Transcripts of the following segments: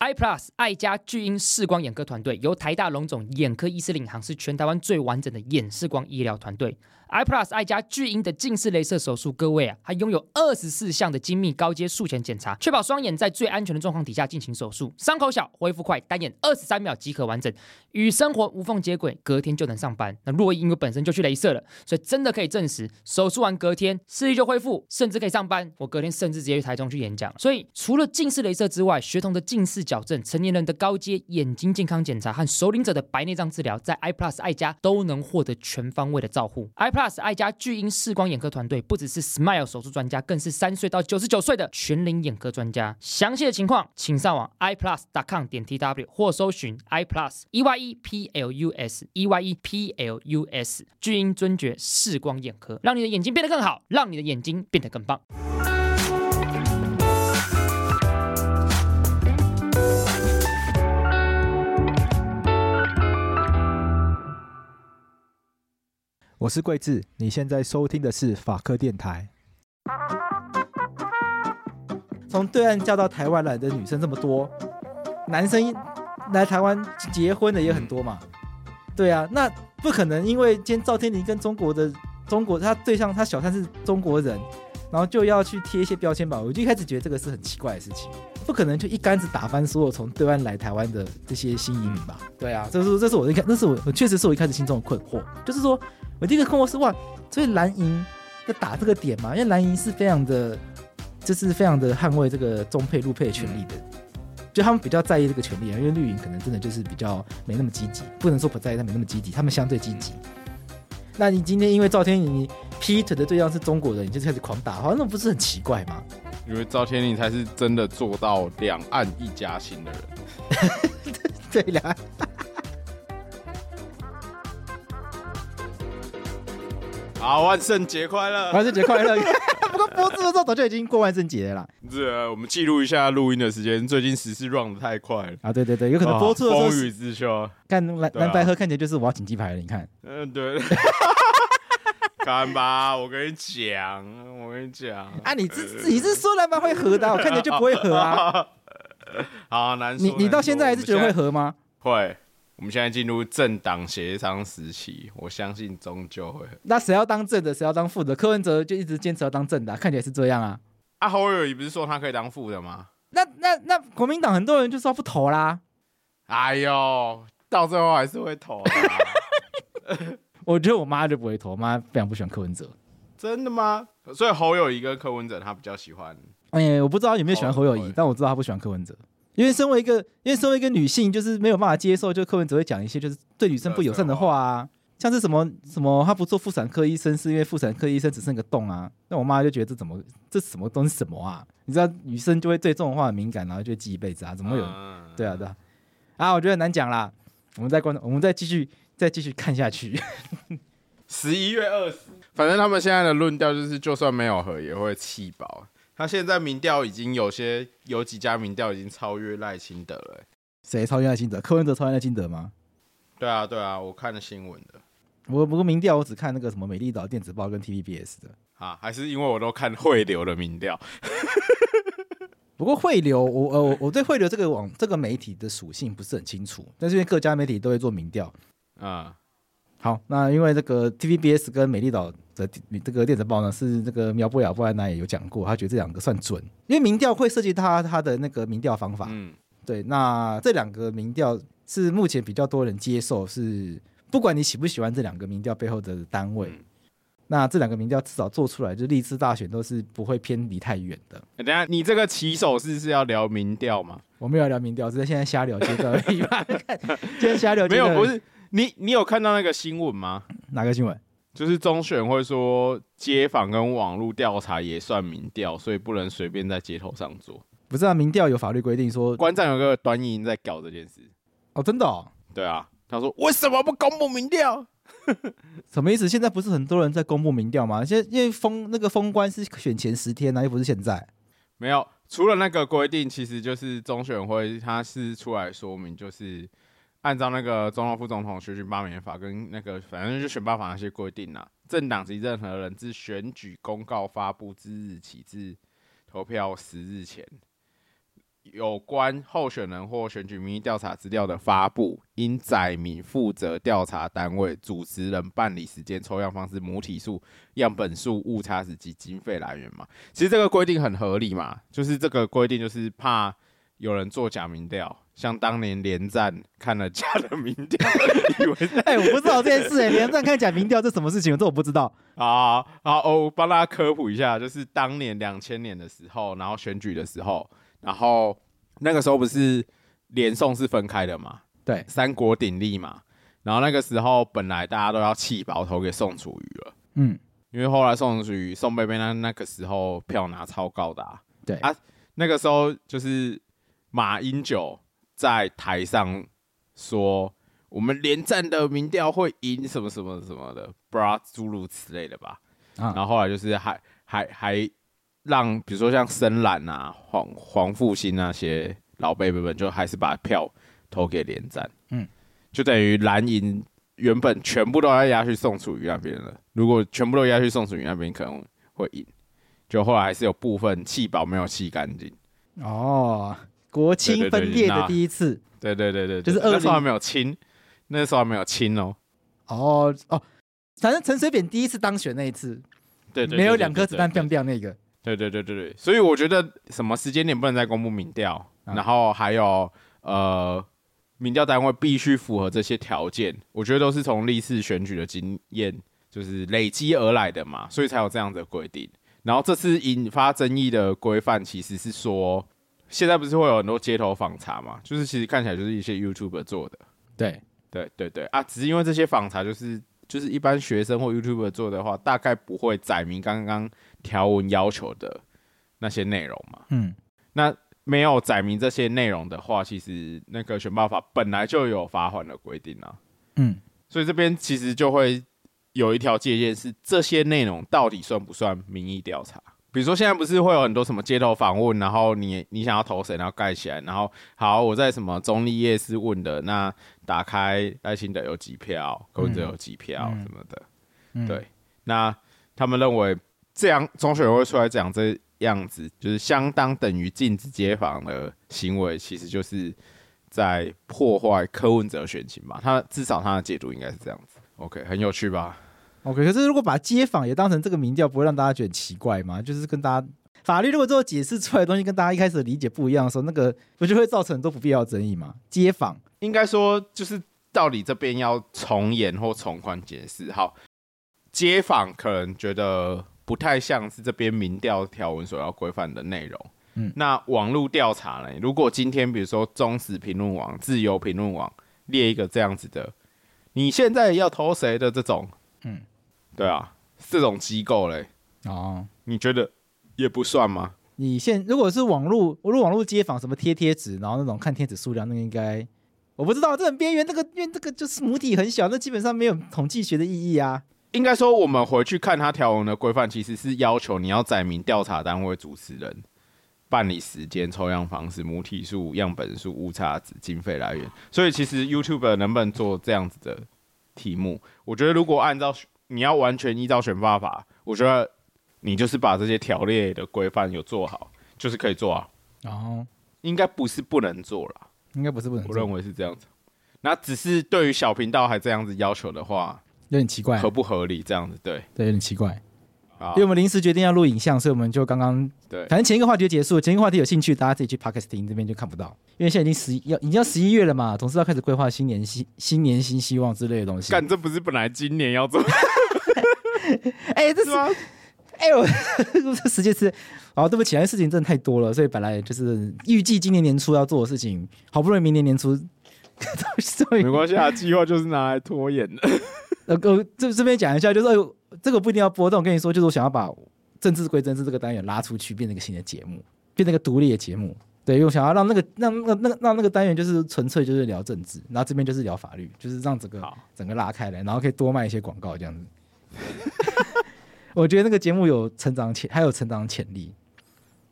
iPlus 爱家巨婴视光眼科团队由台大龙总眼科医师领航，是全台湾最完整的眼视光医疗团队。iPlus 爱加巨婴的近视雷射手术，各位啊，还拥有二十四项的精密高阶术前检查，确保双眼在最安全的状况底下进行手术，伤口小，恢复快，单眼二十三秒即可完整，与生活无缝接轨，隔天就能上班。那若因为本身就去雷射了，所以真的可以证实，手术完隔天视力就恢复，甚至可以上班。我隔天甚至直接去台中去演讲。所以除了近视雷射之外，学童的近视矫正、成年人的高阶眼睛健康检查和首领者的白内障治疗，在 iPlus 爱加都能获得全方位的照护。i Plus 爱家巨婴视光眼科团队不只是 Smile 手术专家，更是三岁到九十九岁的全龄眼科专家。详细的情况，请上网 iPlus.com 点 tw 或搜寻 iPlus E Y E P L U S E Y E P L U S 巨婴尊爵视光眼科，让你的眼睛变得更好，让你的眼睛变得更棒。我是贵智，你现在收听的是法科电台。从对岸嫁到台湾来的女生这么多，男生来台湾结婚的也很多嘛？对啊，那不可能，因为今天赵天林跟中国的中国他对象他小三是中国人，然后就要去贴一些标签吧？我就一开始觉得这个是很奇怪的事情，不可能就一竿子打翻所有从对岸来台湾的这些新移民吧？对啊，这是这是我一开，那是我确实是我一开始心中的困惑，就是说。我第一个困惑是哇，所以蓝营要打这个点嘛？因为蓝营是非常的，就是非常的捍卫这个中配陆配的权利的，就他们比较在意这个权利啊。因为绿营可能真的就是比较没那么积极，不能说不在意，但没那么积极，他们相对积极。那你今天因为赵天麟劈腿的对象是中国人，你就开始狂打，好像那不是很奇怪吗？因为赵天麟才是真的做到两岸一家亲的人，对两岸。好，万圣节快乐！万圣节快乐！不过播出的时候早就已经过万圣节了啦。是啊，我们记录一下录音的时间。最近时事 run 的太快了啊！对对对，有可能播出的时候风雨之秋。看蓝蓝白合看起来就是我要请鸡排了，你看。嗯，对。看吧，我跟你讲，我跟你讲啊，你自你是说蓝白会合的，我看起来就不会合啊。好难说。你你到现在还是觉得会合吗？会。我们现在进入政党协商时期，我相信终究会。那谁要当正的，谁要当副的？柯文哲就一直坚持要当正的，啊，看起来是这样啊。啊，侯友宜不是说他可以当副的吗？那那那国民党很多人就说不投啦。哎呦，到最后还是会投，啊。我觉得我妈就不会投，我妈非常不喜欢柯文哲。真的吗？所以侯友宜跟柯文哲他比较喜欢。哎，欸，我不知道有没有喜欢侯友宜，但我知道他不喜欢柯文哲。因为身为一个，因为身为一个女性，就是没有办法接受，就柯文哲会讲一些就是对女生不友善的话啊，像是什么什么，他不做妇产科医生是因为妇产科医生只剩个洞啊。那我妈就觉得这怎么这什么东西什么啊？你知道女生就会对这种话很敏感，然后就会记一辈子啊？怎么会有？对啊对啊，啊，我觉得很难讲啦。我们再观，我们再继续再继续看下去。十一月二十，反正他们现在的论调就是，就算没有和也会弃保。他现在民调已经有些有几家民调已经超越赖清德了。谁超越赖清德？柯文哲超越赖清德吗？对啊，对啊，我看了新闻的。我不过民调我只看那个什么美丽岛电子报跟 TVBS 的。啊，还是因为我都看汇流的民调。不过汇流，我呃我对汇流这个网这个媒体的属性不是很清楚，但是因为各家媒体都会做民调啊。好，那因为这个 TVBS 跟美丽岛。的这个电子报呢，是这个苗博雅布莱纳也有讲过，他觉得这两个算准，因为民调会涉及他他的那个民调方法。嗯，对，那这两个民调是目前比较多人接受，是不管你喜不喜欢这两个民调背后的单位，那这两个民调至少做出来，就历次大选都是不会偏离太远的。欸等下，你这个起手是是要聊民调吗？我没有聊民调，只是现在瞎聊阶段而已吧。看，现在瞎聊没有，不是你，你有看到那个新闻吗？哪个新闻？就是中选会说街访跟网络调查也算民调，所以不能随便在街头上做。不是啊，民调有法律规定说，馆长有个短影音在搞这件事。哦，真的哦。对啊，他说为什么不公布民调？什么意思？现在不是很多人在公布民调吗？现在因为封那个封关是选前十天呢、啊，又不是现在。没有，除了那个规定，其实就是中选会他是出来说明，就是按照那个总统副总统选举罢免法跟那个反正就选罢法那些规定啊，政党及任何人自选举公告发布之日起至投票十日前。有关候选人或选举民意调查资料的发布，应载明负责调查单位、主持人、办理时间、抽样方式、母体数、样本数、误差值及经费来源嘛。其实这个规定很合理嘛，就是这个规定就是怕有人做假民调，像当年连战看了假的民调，以为哎、欸，我不知道这件事哎、欸，连战看假民调这什么事情？这我不知道啊。啊，我帮大家科普一下，就是当年两千年的时候，然后选举的时候。然后那个时候不是连宋是分开的嘛？对，三国鼎立嘛。然后那个时候本来大家都要弃保投给宋楚瑜了，嗯，因为后来宋楚瑜、宋贝贝那那个时候票拿超高的啊。对啊，那个时候就是马英九在台上说我们连战的民调会赢什么什么什么的，不知道诸如此类的吧。啊，然后后来就是还还还。让比如说像深蓝啊、黄黄复兴那些老辈辈们，就还是把票投给连战，嗯，就等于蓝营原本全部都要押去宋楚瑜那边了。如果全部都押去宋楚瑜那边，可能会赢。就后来还是有部分弃保没有弃干净。哦，国亲分裂的第一次，对对对对，就是那时候还没有清，那时候还没有清哦。哦哦，反正陈水扁第一次当选那一次，对对，没有两颗子弹掉掉那个。对对对对对，所以我觉得什么时间点不能再公布民调，啊、然后还有呃，民调单位必须符合这些条件，我觉得都是从历次选举的经验就是累积而来的嘛，所以才有这样的规定。然后这次引发争议的规范其实是说，现在不是会有很多街头访查嘛，就是其实看起来就是一些 YouTuber 做的。对对对对啊，只是因为这些访查就是。就是一般学生或 YouTuber 做的话，大概不会载明刚刚条文要求的那些内容嘛。嗯，那没有载明这些内容的话，其实那个选罢法本来就有罚款的规定啊。嗯，所以这边其实就会有一条界限，是这些内容到底算不算民意调查？比如说现在不是会有很多什么街头访问，然后你你想要投谁，然后盖起来，然后好我在什么中立夜市问的，那打开爱心的有几票，柯文哲有几票什么的，嗯、对，那他们认为这样中选会出来讲这样子，就是相当等于禁止街访的行为，其实就是在破坏柯文哲选情吧？他至少他的解读应该是这样子。OK，很有趣吧？OK，可是如果把街访也当成这个民调，不会让大家觉得奇怪吗？就是跟大家法律如果最后解释出来的东西跟大家一开始的理解不一样的时候，那个不就会造成很多不必要的争议吗？街访应该说就是到底这边要从严或从宽解释。好，街访可能觉得不太像是这边民调条文所要规范的内容。嗯，那网络调查呢？如果今天比如说中时评论网、自由评论网列一个这样子的，你现在要投谁的这种，嗯。对啊，这种机构嘞，哦，你觉得也不算吗？你现如果是网络，如果网络街访什么贴贴纸，然后那种看贴纸数量，那个应该我不知道，这很边缘，这个因为这个就是母体很小，那基本上没有统计学的意义啊。应该说，我们回去看它条文的规范，其实是要求你要载明调查单位、主持人、办理时间、抽样方式、母体数、样本数、误差值、经费来源。所以，其实 YouTube 能不能做这样子的题目？我觉得如果按照你要完全依照选发法，我觉得你就是把这些条例的规范有做好，就是可以做啊。然后，应该不是不能做啦，应该不是不能做。我认为是这样子。那只是对于小频道还这样子要求的话，有点奇怪，合不合理？这样子对，对，有点奇怪。啊，因为我们临时决定要录影像，所以我们就刚刚对，反正前一个话题就结束，前一个话题有兴趣，大家自己去 Podcast 听这边就看不到，因为现在已经十一要已经要十一月了嘛，总是要开始规划新年新新年新希望之类的东西。干，这不是本来今年要做？哎、欸，这是是吗？哎呦，这时间是，哦，对不起，事情真的太多了，所以本来就是预计今年年初要做的事情，好不容易明年年初，没关系啊，计划就是拿来拖延的。呃，我这这边讲一下，就是、呃、这个不一定要播，但我跟你说，就是我想要把政治归政治这个单元拉出去，变成一个新的节目，变成一个独立的节目。对，因为我想要让那个让 那个那个让那个单元就是纯粹就是聊政治，然后这边就是聊法律，就是让整个整个拉开来，然后可以多卖一些广告这样子。我觉得那个节目有成长潜，还有成长潜力，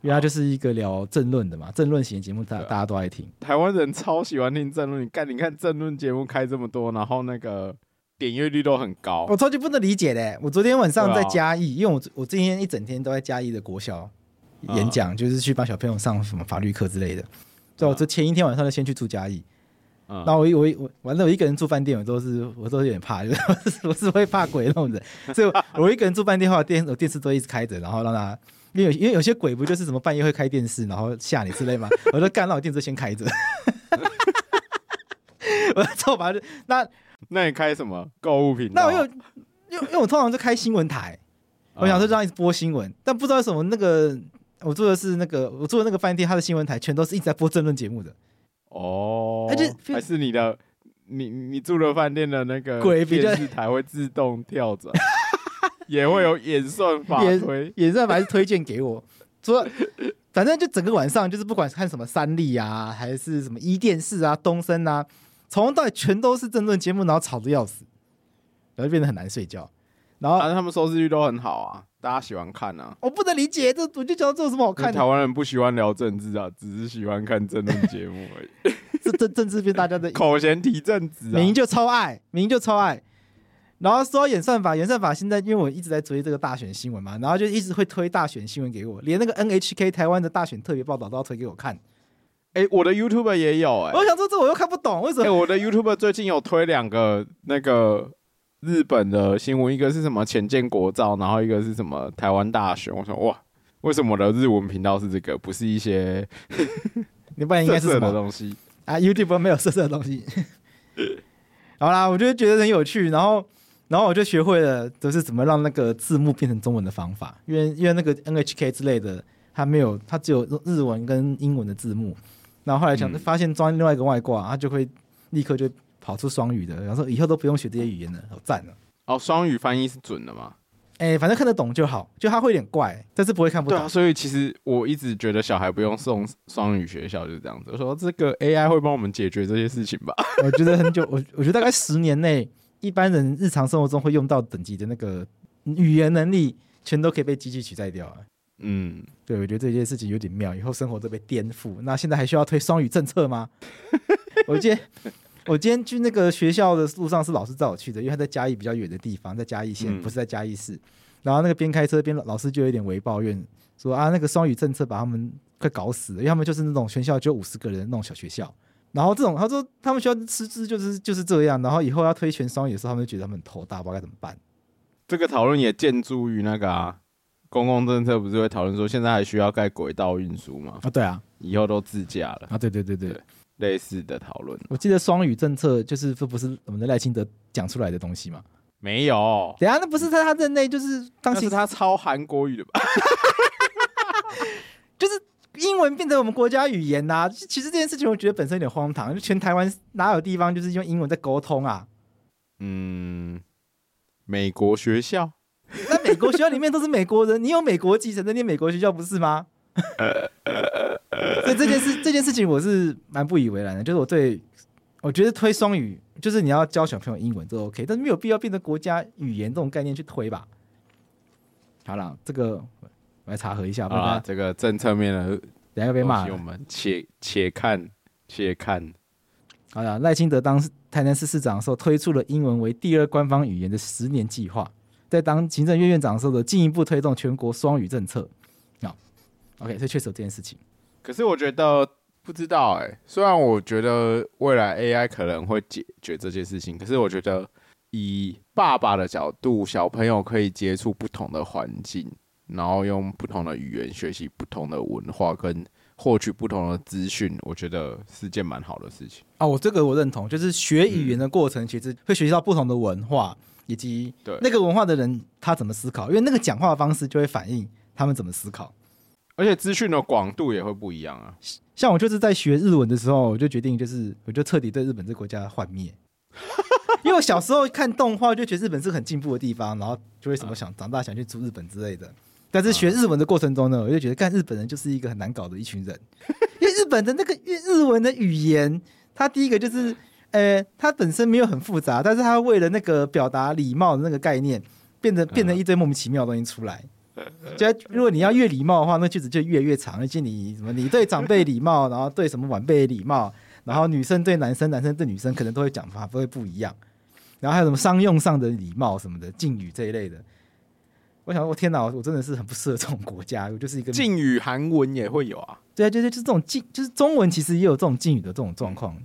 因为它就是一个聊政论的嘛，政论型的节目大，大大家都爱听。台湾人超喜欢听政论，你看，你看政论节目开这么多，然后那个点阅率都很高。我超级不能理解的，我昨天晚上在嘉义，因为我我今天一整天都在嘉义的国小演讲，就是去帮小朋友上什么法律课之类的。对，我这前一天晚上就先去住嘉义。嗯，然后我我我完了，我一个人住饭店，我都是我都有点怕，就是 我是会怕鬼那种人，所以我一个人住饭店的话，电我电视都一直开着，然后让他，因为有因为有些鬼不就是什么半夜会开电视，然后吓你之类吗，我就干，让我电视先开着。我操，把那那你开什么购物频道？那我又因为因为我通常就开新闻台，我想说这样一直播新闻，但不知道为什么那个我住的是那个我住的那个饭店，它的新闻台全都是一直在播政论节目的。哦，而且还是你的，你你住的饭店的那个电视台会自动跳转，也会有演算法推，演算法是推荐给我，说反正就整个晚上就是不管看什么三立啊，还是什么一电视啊、东森啊，从头到尾全都是政论节目，然后吵得要死，然后就变得很难睡觉，然后、啊、他们收视率都很好啊。大家喜欢看啊！我不能理解这，我就觉得这有什么好看的？台湾人不喜欢聊政治啊，只是喜欢看政论节目而已。这政政治变大家的 口嫌体正直啊，明明就超爱，明明就超爱。然后说演算法，演算法现在因为我一直在追这个大选新闻嘛，然后就一直会推大选新闻给我，连那个 NHK 台湾的大选特别报道都要推给我看。哎、欸，我的 YouTube 也有哎、欸，我想说这我又看不懂，为什么？哎、欸，我的 YouTube 最近有推两个那个。日本的新闻，一个是什么浅见国造，然后一个是什么台湾大选。我说哇，为什么我的日文频道是这个，不是一些 你不然应该是什么东西啊？YouTube 没有色色的东西。好啦，我就觉得很有趣，然后然后我就学会了，就是怎么让那个字幕变成中文的方法。因为因为那个 NHK 之类的，它没有，它只有日文跟英文的字幕。然后后来想发现装另外一个外挂，它就会立刻就。跑出双语的，然后说以后都不用学这些语言了，好赞了。哦，双语翻译是准的吗？哎、欸，反正看得懂就好，就他会有点怪，但是不会看不懂。对啊，所以其实我一直觉得小孩不用送双语学校就是这样子。我说这个 AI 会帮我们解决这些事情吧？我觉得很久，我我觉得大概十年内，一般人日常生活中会用到等级的那个语言能力，全都可以被机器取代掉。嗯，对，我觉得这件事情有点妙，以后生活都被颠覆。那现在还需要推双语政策吗？我今天。我今天去那个学校的路上是老师载我去的，因为他在嘉义比较远的地方，在嘉义县，不是在嘉义市。然后那个边开车边老师就有点微抱怨，说啊，那个双语政策把他们快搞死了，因为他们就是那种全校只有五十个人的那种小学校。然后这种他说他们学校师资就是就是这样，然后以后要推全双语的时候，他们就觉得他们头大，不知道该怎么办。这个讨论也建筑于那个啊，公共政策不是会讨论说现在还需要盖轨道运输吗？啊，对啊，以后都自驾了啊，对对对对。对类似的讨论，我记得双语政策就是这不是我们的赖清德讲出来的东西吗？没有，等下那不是在他任内，就是当时他抄韩国语的吧？就是英文变成我们国家语言呐、啊。其实这件事情我觉得本身有点荒唐，就全台湾哪有地方就是用英文在沟通啊？嗯，美国学校，那美国学校里面都是美国人，你有美国继承的念美国学校不是吗？所以这件事这件事情我是蛮不以为然的，就是我对我觉得推双语，就是你要教小朋友英文都 OK，但是没有必要变成国家语言这种概念去推吧。好了，这个我来查核一下。啊，这个政策面的，等下要被骂。我们且且看且看。好了，赖清德当台南市市长的时候，推出了英文为第二官方语言的十年计划，在当行政院院长的时候，的进一步推动全国双语政策。OK，这确实有这件事情。可是我觉得不知道哎、欸，虽然我觉得未来 AI 可能会解决这件事情，可是我觉得以爸爸的角度，小朋友可以接触不同的环境，然后用不同的语言学习不同的文化，跟获取不同的资讯，我觉得是件蛮好的事情。啊，我这个我认同，就是学语言的过程，其实会学习到不同的文化。以及对那个文化的人他怎么思考，因为那个讲话的方式就会反映他们怎么思考。而且资讯的广度也会不一样啊。像我就是在学日文的时候，我就决定就是我就彻底对日本这个国家幻灭。因为我小时候看动画就觉得日本是很进步的地方，然后就会什么想长大想去住日本之类的。但是学日文的过程中呢，我就觉得干日本人就是一个很难搞的一群人，因为日本的那个日文的语言，它第一个就是呃，它本身没有很复杂，但是它为了那个表达礼貌的那个概念，变得变成一堆莫名其妙的东西出来。就如果你要越礼貌的话，那句子就越越长。而且你什么，你对长辈礼貌，然后对什么晚辈礼貌，然后女生对男生，男生对女生，可能都会讲法不会不一样。然后还有什么商用上的礼貌什么的敬语这一类的。我想说，我天哪，我真的是很不适合这种国家。我就是一个敬语，韩文也会有啊。对啊，就是就是这种敬，就是中文其实也有这种敬语的这种状况。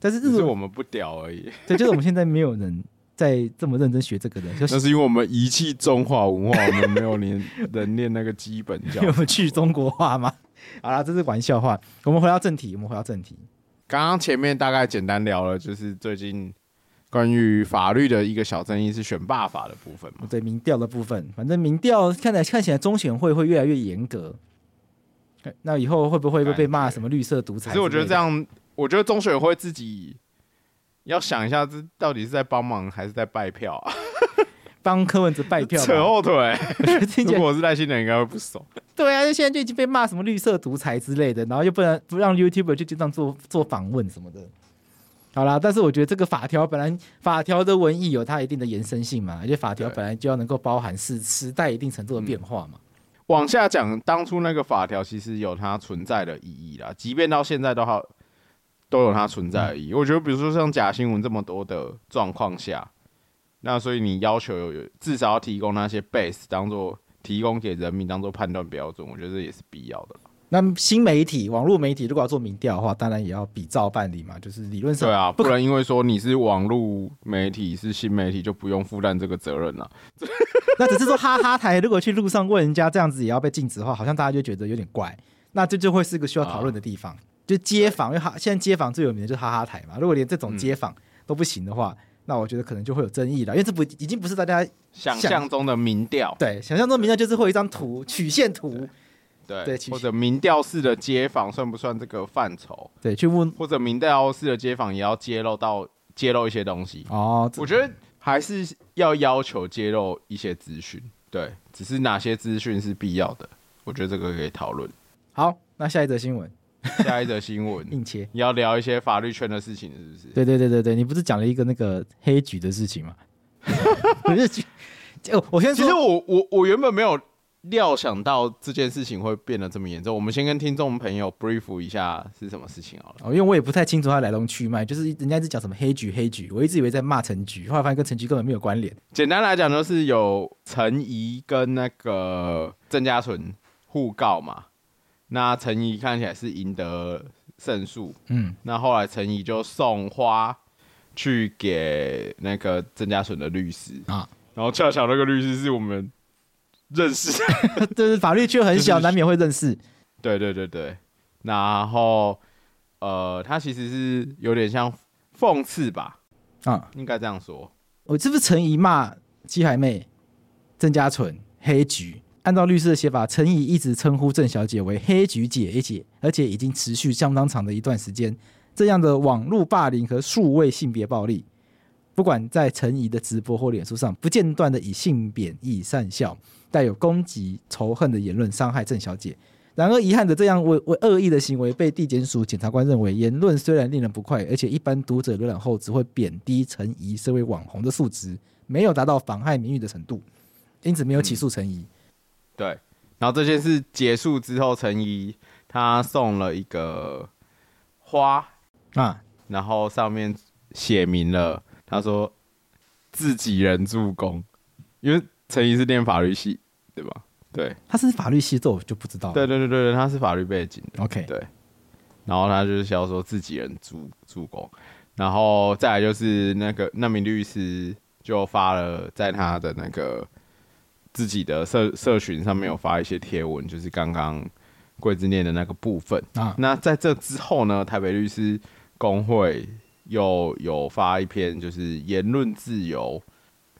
但是日文是我们不屌而已。对，就是我们现在没有人。在这么认真学这个的，那是因为我们遗弃中华文化，我们没有连人练那个基本教。我们去中国化吗？好啦，这是玩笑话。我们回到正题，我们回到正题。刚刚前面大概简单聊了，就是最近关于法律的一个小争议是选罢法的部分嘛？对，民调的部分，反正民调看来看起来中选会会越来越严格。那以后会不会被骂什么绿色独裁？其实我觉得这样，我觉得中选会自己。要想一下，这到底是在帮忙还是在拜票啊？帮柯文哲拜票，扯后腿。如果我是赖清德，应该会不爽。对啊，就现在就已经被骂什么绿色独裁之类的，然后又不能不让 YouTuber 去经常做做访问什么的。好啦，但是我觉得这个法条本来法条的文艺有它一定的延伸性嘛，而且法条本来就要能够包含是时代一定程度的变化嘛。嗯、往下讲，当初那个法条其实有它存在的意义啦，即便到现在都好。都有它存在而已。我觉得，比如说像假新闻这么多的状况下，那所以你要求有至少要提供那些 base 当做提供给人民当做判断标准，我觉得这也是必要的。那新媒体、网络媒体如果要做民调的话，当然也要比照办理嘛，就是理论上对啊，不然因为说你是网络媒体是新媒体就不用负担这个责任了。那只是说哈哈台如果去路上问人家这样子也要被禁止的话，好像大家就觉得有点怪。那这就会是一个需要讨论的地方。啊就街访，因为哈现在街访最有名的就是哈哈台嘛。如果连这种街访都不行的话，嗯，那我觉得可能就会有争议了。因为这不已经不是大家想象中的民调。对，想象中民调就是会有一张图曲线图，对，对或者民调式的街访算不算这个范畴？对，去问或者民调式的街访也要揭露到揭露一些东西哦。我觉得还是要要求揭露一些资讯，对，只是哪些资讯是必要的，我觉得这个可以讨论。好，那下一则新闻。下一则新闻，硬切，你要聊一些法律圈的事情，是不是？对对对对对，你不是讲了一个那个黑局的事情吗？就我先说，其实我我我原本没有料想到这件事情会变得这么严重。我们先跟听众朋友 brief 一下是什么事情好了。哦，因为我也不太清楚它来龙去脉，就是人家一直讲什么黑局黑局，我一直以为在骂陈局，后来发现跟陈局根本没有关联。简单来讲，就是有陈怡跟那个郑家纯互告嘛。那陈怡看起来是赢得胜诉，嗯，那后来陈怡就送花去给那个郑家纯的律师。啊，然后恰巧那个律师是我们认识。的，就是法律圈很小，就是，难免会认识。对对对对，然后呃，他其实是有点像讽刺吧，啊，应该这样说。我是不是陈怡骂鸡海妹、郑家纯、黑橘？按照律师的写法，陈怡一直称呼郑小姐为“黑橘姐姐”，而且已经持续相当长的一段时间。这样的网络霸凌和数位性别暴力，不管在陈怡的直播或脸书上，不间断的以性贬义、讪笑、带有攻击、仇恨的言论伤害郑小姐。然而，遗憾的这样为为恶意的行为，被地检署检察官认为，言论虽然令人不快，而且一般读者浏览后只会贬低陈怡身为网红的素质，没有达到妨害名誉的程度，因此没有起诉陈怡。对，然后这件事结束之后，陈怡他送了一个花啊，然后上面写明了，他说自己人助攻，因为陈怡是念法律系，对吧？对，他是法律系，这我就不知道。对对对对对，他是法律背景的。OK，对，然后他就是想要说自己人助助攻，然后再来就是那个那名律师就发了在他的那个。自己的社社群上面有发一些贴文，就是刚刚贵子念的那个部分啊。那在这之后呢，台北律师工会又有发一篇，就是言论自由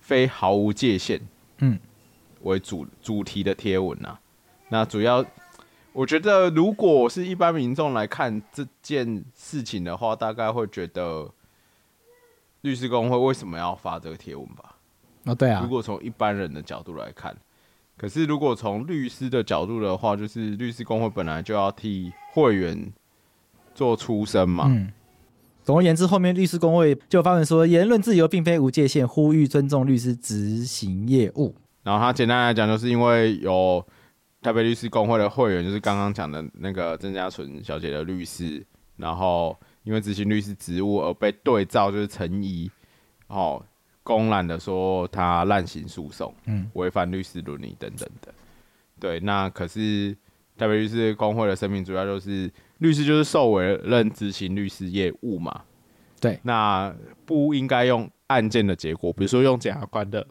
非毫无界限，嗯，为主主题的贴文呐。那主要，我觉得如果是一般民众来看这件事情的话，大概会觉得律师工会为什么要发这个贴文吧？哦，对啊。如果从一般人的角度来看，可是如果从律师的角度的话，就是律师工会本来就要替会员做出声嘛。嗯。总而言之，后面律师工会就发文说，言论自由并非无界限，呼吁尊重律师执行业务。然后他简单来讲，就是因为有台北律师工会的会员，就是刚刚讲的那个郑家纯小姐的律师，然后因为执行律师职务而被对照，就是陈怡，哦，公然的说他滥行诉讼，嗯，违反律师伦理等等的。对，那可是台北律师工会的声明主要就是。律师就是受委任执行律师业务嘛，对，那不应该用案件的结果，比如说用检察官的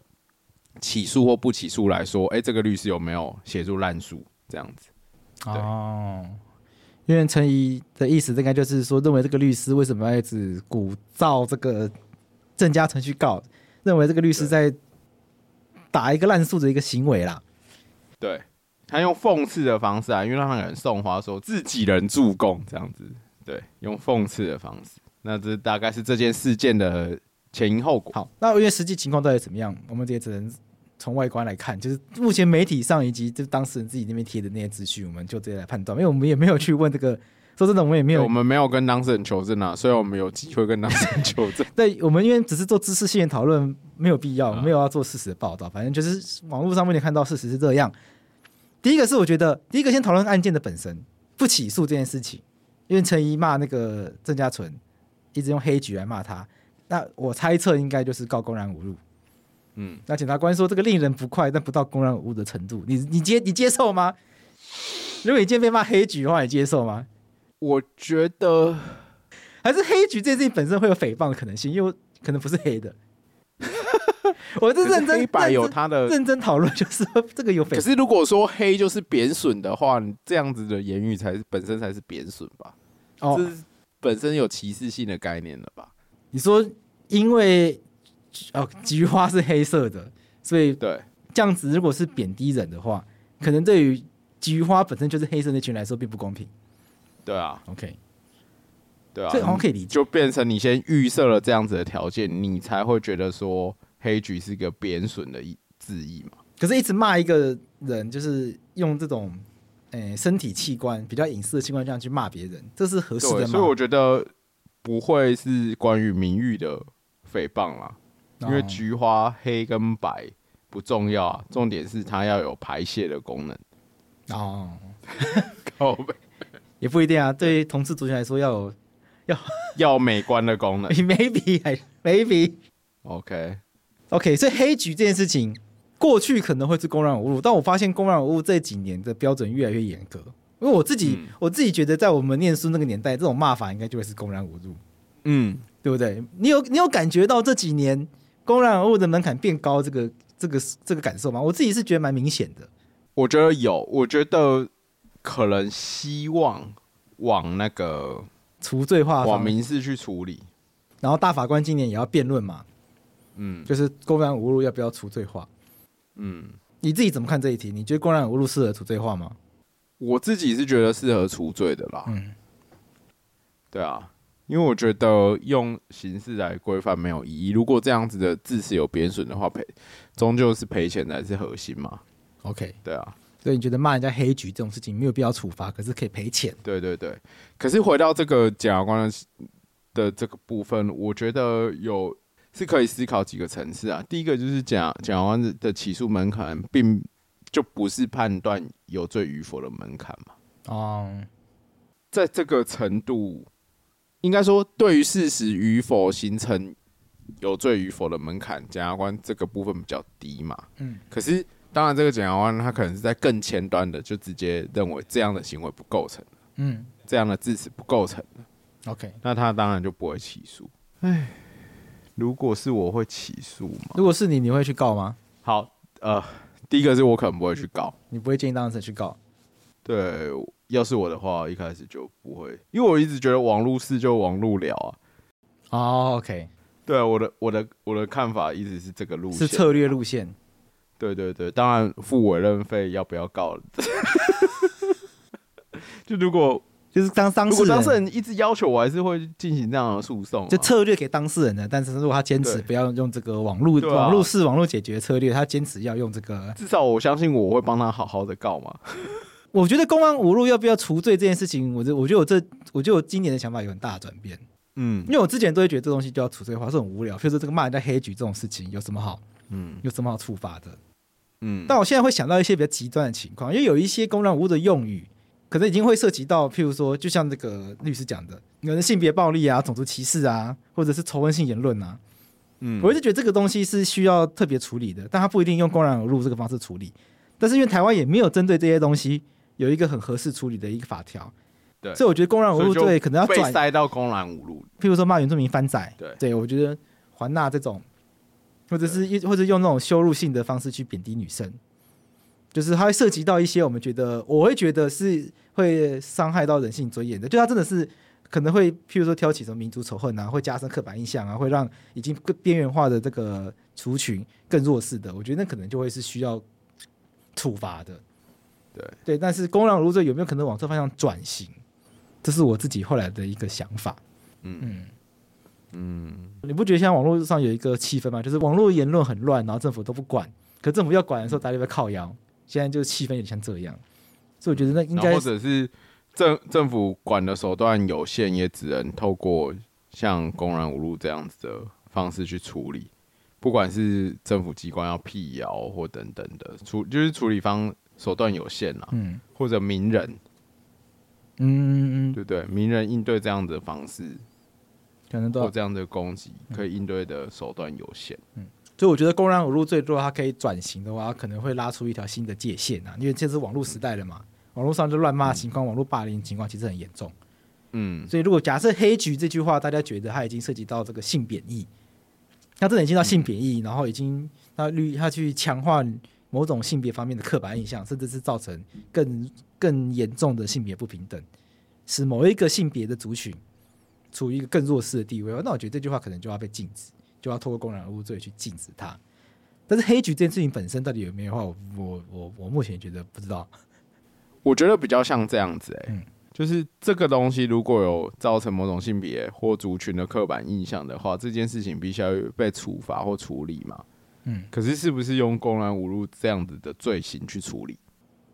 起诉或不起诉来说，哎、欸，这个律师有没有协助滥诉这样子？哦，因为陈怡的意思应该就是说，认为这个律师为什么要一直鼓噪这个郑家成去告，认为这个律师在打一个烂诉的一个行为啦，对。他用讽刺的方式啊，因为让人送花说自己人助攻这样子，对，用讽刺的方式。那这大概是这件事件的前因后果。好，那因为实际情况到底怎么样，我们也只能从外观来看，就是目前媒体上以及就当事人自己那边贴的那些资讯，我们就直接来判断。因为我们也没有去问这个，说真的，我们也没有，我们没有跟当事人求证啊。虽然我们有机会跟当事人求证，对，我们因为只是做知识性的讨论，没有必要，没有要做事实的报道。反正就是网络上面你看到事实是这样。第一个是我觉得，第一个先讨论案件的本身，不起诉这件事情，因为陈怡骂那个郑家纯，一直用黑局来骂他，那我猜测应该就是告公然侮辱。嗯，那检察官说这个令人不快，但不到公然侮辱的程度，你你接你接受吗？如果你今天被骂黑局的话，你接受吗？我觉得还是黑局这件事情本身会有诽谤的可能性，因为可能不是黑的。我是认真，黑白有他的认真讨论，就是这个有。可是如果说黑就是贬损的话，你这样子的言语才是本身才是贬损吧？哦，这是本身有歧视性的概念了吧？你说因为哦菊花是黑色的，所以对这样子如果是贬低人的话，可能对于菊花本身就是黑色那群来说并不公平。对啊，OK，对啊，这好像可以理解，就变成你先预设了这样子的条件，你才会觉得说。黑局是一个贬损的意字义嘛？可是，一直骂一个人，就是用这种，诶、欸，身体器官比较隐私的器官这样去骂别人，这是合适的吗？所以我觉得不会是关于名誉的诽谤啦，因为菊花黑跟白不重要啊，重点是它要有排泄的功能。哦，也不一定啊，对于同志族群来说要有要 要美观的功能，maybe 还 maybe，OK。OK，所以黑局这件事情，过去可能会是公然侮辱，但我发现公然侮辱这几年的标准越来越严格。因为我自己，嗯、我自己觉得，在我们念书那个年代，这种骂法应该就会是公然侮辱，嗯，对不对？你有你有感觉到这几年公然侮辱的门槛变高，这个这个这个感受吗？我自己是觉得蛮明显的。我觉得有，我觉得可能希望往那个除罪化，往民事去处理。然后大法官今年也要辩论嘛。嗯，就是公然侮辱要不要除罪化？嗯，你自己怎么看这一题？你觉得公然侮辱适合除罪化吗？我自己是觉得适合除罪的啦。嗯，对啊，因为我觉得用刑事来规范没有意义。如果这样子的字词有贬损的话，赔终究是赔钱才是核心嘛。OK，对啊，所以你觉得骂人家黑局这种事情没有必要处罚，可是可以赔钱？对对对。可是回到这个检察官的这个部分，我觉得有。是可以思考几个层次啊。第一个就是讲检察官的起诉门槛，并就不是判断有罪与否的门槛嘛。哦，在这个程度，应该说对于事实与否形成有罪与否的门槛，检察官这个部分比较低嘛。嗯。可是，当然，这个检察官他可能是在更前端的，就直接认为这样的行为不构成。嗯。这样的致死不构成。OK，那他当然就不会起诉。哎。如果是我会起诉吗？如果是你，你会去告吗？好，呃，第一个是我可能不会去告，你不会建议当事人去告。对，要是我的话，一开始就不会，因为我一直觉得网络事就网络聊啊。哦，OK，对，我的我的我的看法一直是这个路线，是策略路线。对对对，当然付委任费要不要告？就如果 就是当当事人，如果当事人一直要求，我还是会进行这样的诉讼、啊。就策略给当事人的，但是如果他坚持不要用这个网络、啊、网络式网络解决策略，他坚持要用这个，至少我相信我会帮他好好的告嘛。我觉得公安五路要不要除罪这件事情，我这我觉得我这我觉得我今年的想法有很大的转变。嗯，因为我之前都会觉得这东西就要除罪化是很无聊，譬如说这个骂人家黑局这种事情有什么好，嗯，有什么好处罚的？嗯，但我现在会想到一些比较极端的情况，因为有一些公然侮辱的用语。可能已经会涉及到，譬如说，就像这个律师讲的，有的性别暴力啊、种族歧视啊，或者是仇恨性言论啊。嗯，我一直觉得这个东西是需要特别处理的，但他不一定用公然侮辱这个方式处理。但是因为台湾也没有针对这些东西有一个很合适处理的一个法条，对，所以我觉得公然侮辱罪可能要转塞到公然侮辱，譬如说骂原住民翻仔，对，对我觉得环纳这种，或者是一或者用那种羞辱性的方式去贬低女生。就是它会涉及到一些我们觉得，我会觉得是会伤害到人性尊严的。就它真的是可能会，譬如说挑起什么民族仇恨啊，会加深刻板印象啊，会让已经更边缘化的这个族群更弱势的。我觉得那可能就会是需要处罚的。对对，但是公然侮辱罪有没有可能往这方向转型？这是我自己后来的一个想法。嗯嗯嗯，你不觉得现在网络上有一个气氛吗？就是网络言论很乱，然后政府都不管，可政府要管的时候，大家就在靠腰。现在就是气氛有点像这样，所以我觉得那应该或者是政政府管的手段有限，也只能透过像公然侮辱这样子的方式去处理。不管是政府机关要辟谣或等等的处，就是处理方手段有限啊。嗯，或者名人，嗯嗯嗯，对不对？名人应对这样的方式，可能都或这样的攻击，可以应对的手段有限。嗯。所以我觉得公然侮辱罪，如果它可以转型的话，可能会拉出一条新的界限啊。因为这是网络时代了嘛，网络上就乱骂情况、网络霸凌情况其实很严重。嗯，所以如果假设“黑局”这句话，大家觉得它已经涉及到这个性贬义，它真的已经到性贬义，然后已经他律它去强化某种性别方面的刻板印象，甚至是造成更更严重的性别不平等，使某一个性别的族群处于一个更弱势的地位，那我觉得这句话可能就要被禁止。就要透过公然侮辱罪去禁止他，但是黑局这件事情本身到底有没有的话，我我我我目前觉得不知道。我觉得比较像这样子、欸，哎、嗯，就是这个东西如果有造成某种性别或族群的刻板印象的话，这件事情必须要被处罚或处理嘛。嗯，可是是不是用公然侮辱这样子的罪行去处理？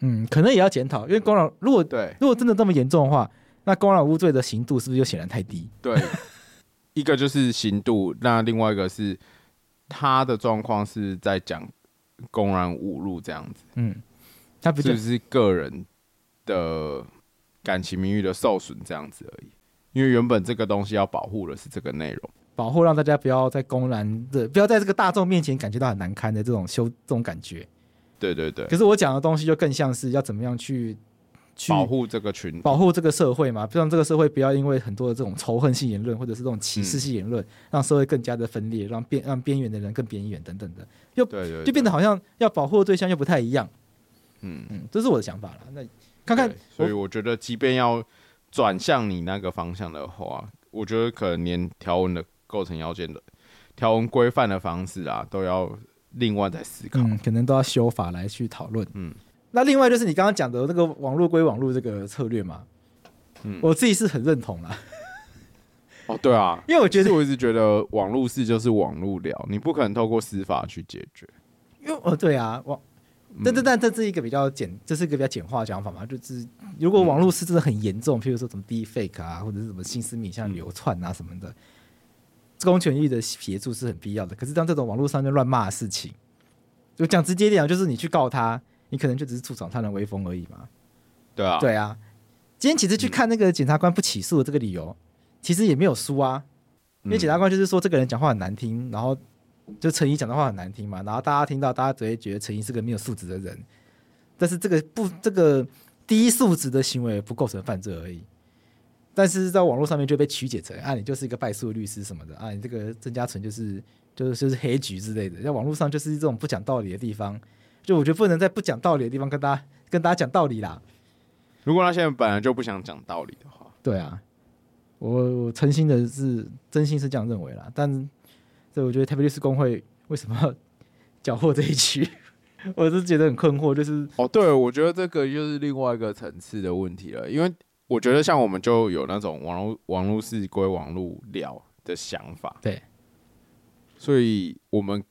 嗯，可能也要检讨，因为公然如果对如果真的这么严重的话，那公然无罪的刑度是不是就显然太低？对。一个就是刑度，那另外一个是他的状况是在讲公然侮辱这样子，嗯，他不就是个人的感情名誉的受损这样子而已。因为原本这个东西要保护的是这个内容，保护让大家不要在公然的，不要在这个大众面前感觉到很难堪的这种羞这种感觉。对对对。可是我讲的东西就更像是要怎么样去。保护这个群，保护这个社会嘛，让这个社会不要因为很多的这种仇恨性言论或者是这种歧视性言论，嗯、让社会更加的分裂，让边让边缘的人更边缘等等的，又对对对，就变得好像要保护的对象又不太一样。嗯嗯，这是我的想法了。那看看，所以我觉得，即便要转向你那个方向的话，我觉得可能连条文的构成要件的条文规范的方式啊，都要另外再思考，嗯，可能都要修法来去讨论。嗯。那另外就是你刚刚讲的那个网络归网络这个策略嘛，嗯，我自己是很认同啦。哦，对啊，因为我觉得我一直觉得网络事就是网络聊，你不可能透过司法去解决。因为哦，对啊，网，但但但这是一个比较简，这是一个比较简化的讲法嘛，就是如果网络事真的很严重，譬如说什么 deepfake 啊，或者是什么新思面向流窜啊什么的，公权力的协助是很必要的。可是当这种网络上面乱骂的事情，就讲直接点，就是你去告他。你可能就只是助长他人威风而已嘛，对啊，对啊。今天其实去看那个检察官不起诉的这个理由，嗯、其实也没有输啊。因为检察官就是说这个人讲话很难听，然后就陈怡讲的话很难听嘛，然后大家听到，大家只会觉得陈怡是个没有素质的人。但是这个不，这个低素质的行为不构成犯罪而已。但是在网络上面就被曲解成啊，你就是一个败诉律师什么的啊，你这个郑家纯就是就是就是黑局之类的，在网络上就是这种不讲道理的地方。就我觉得不能在不讲道理的地方跟大家跟大家讲道理啦。如果他现在本来就不想讲道理的话，对啊，我我诚心的是真心是这样认为啦。但所以我觉得特别律师工会为什么要缴获这一区，我是觉得很困惑。就是哦，对，我觉得这个又是另外一个层次的问题了，因为我觉得像我们就有那种网络网络是归网络聊的想法，对，所以我们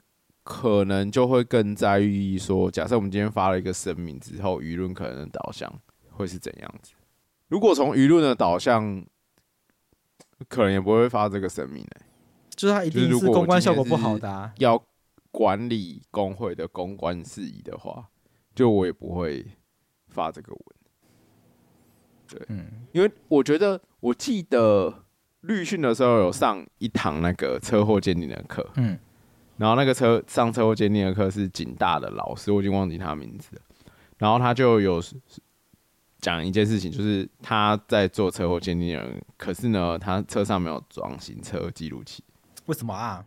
可能就会更在意说，假设我们今天发了一个声明之后，舆论可能的导向会是怎样子。如果从舆论的导向，可能也不会发这个声明呢、欸。就是他一定是公关效果不好的、啊。要管理工会的公关事宜的话，就我也不会发这个文。对，嗯，因为我觉得我记得律训的时候有上一堂那个车祸鉴定的课，嗯，然后那个车上车祸鉴定的课是警大的老师，我已经忘记他名字了。然后他就有讲一件事情，就是他在做车祸鉴定人，可是呢，他车上没有装行车记录器。为什么啊？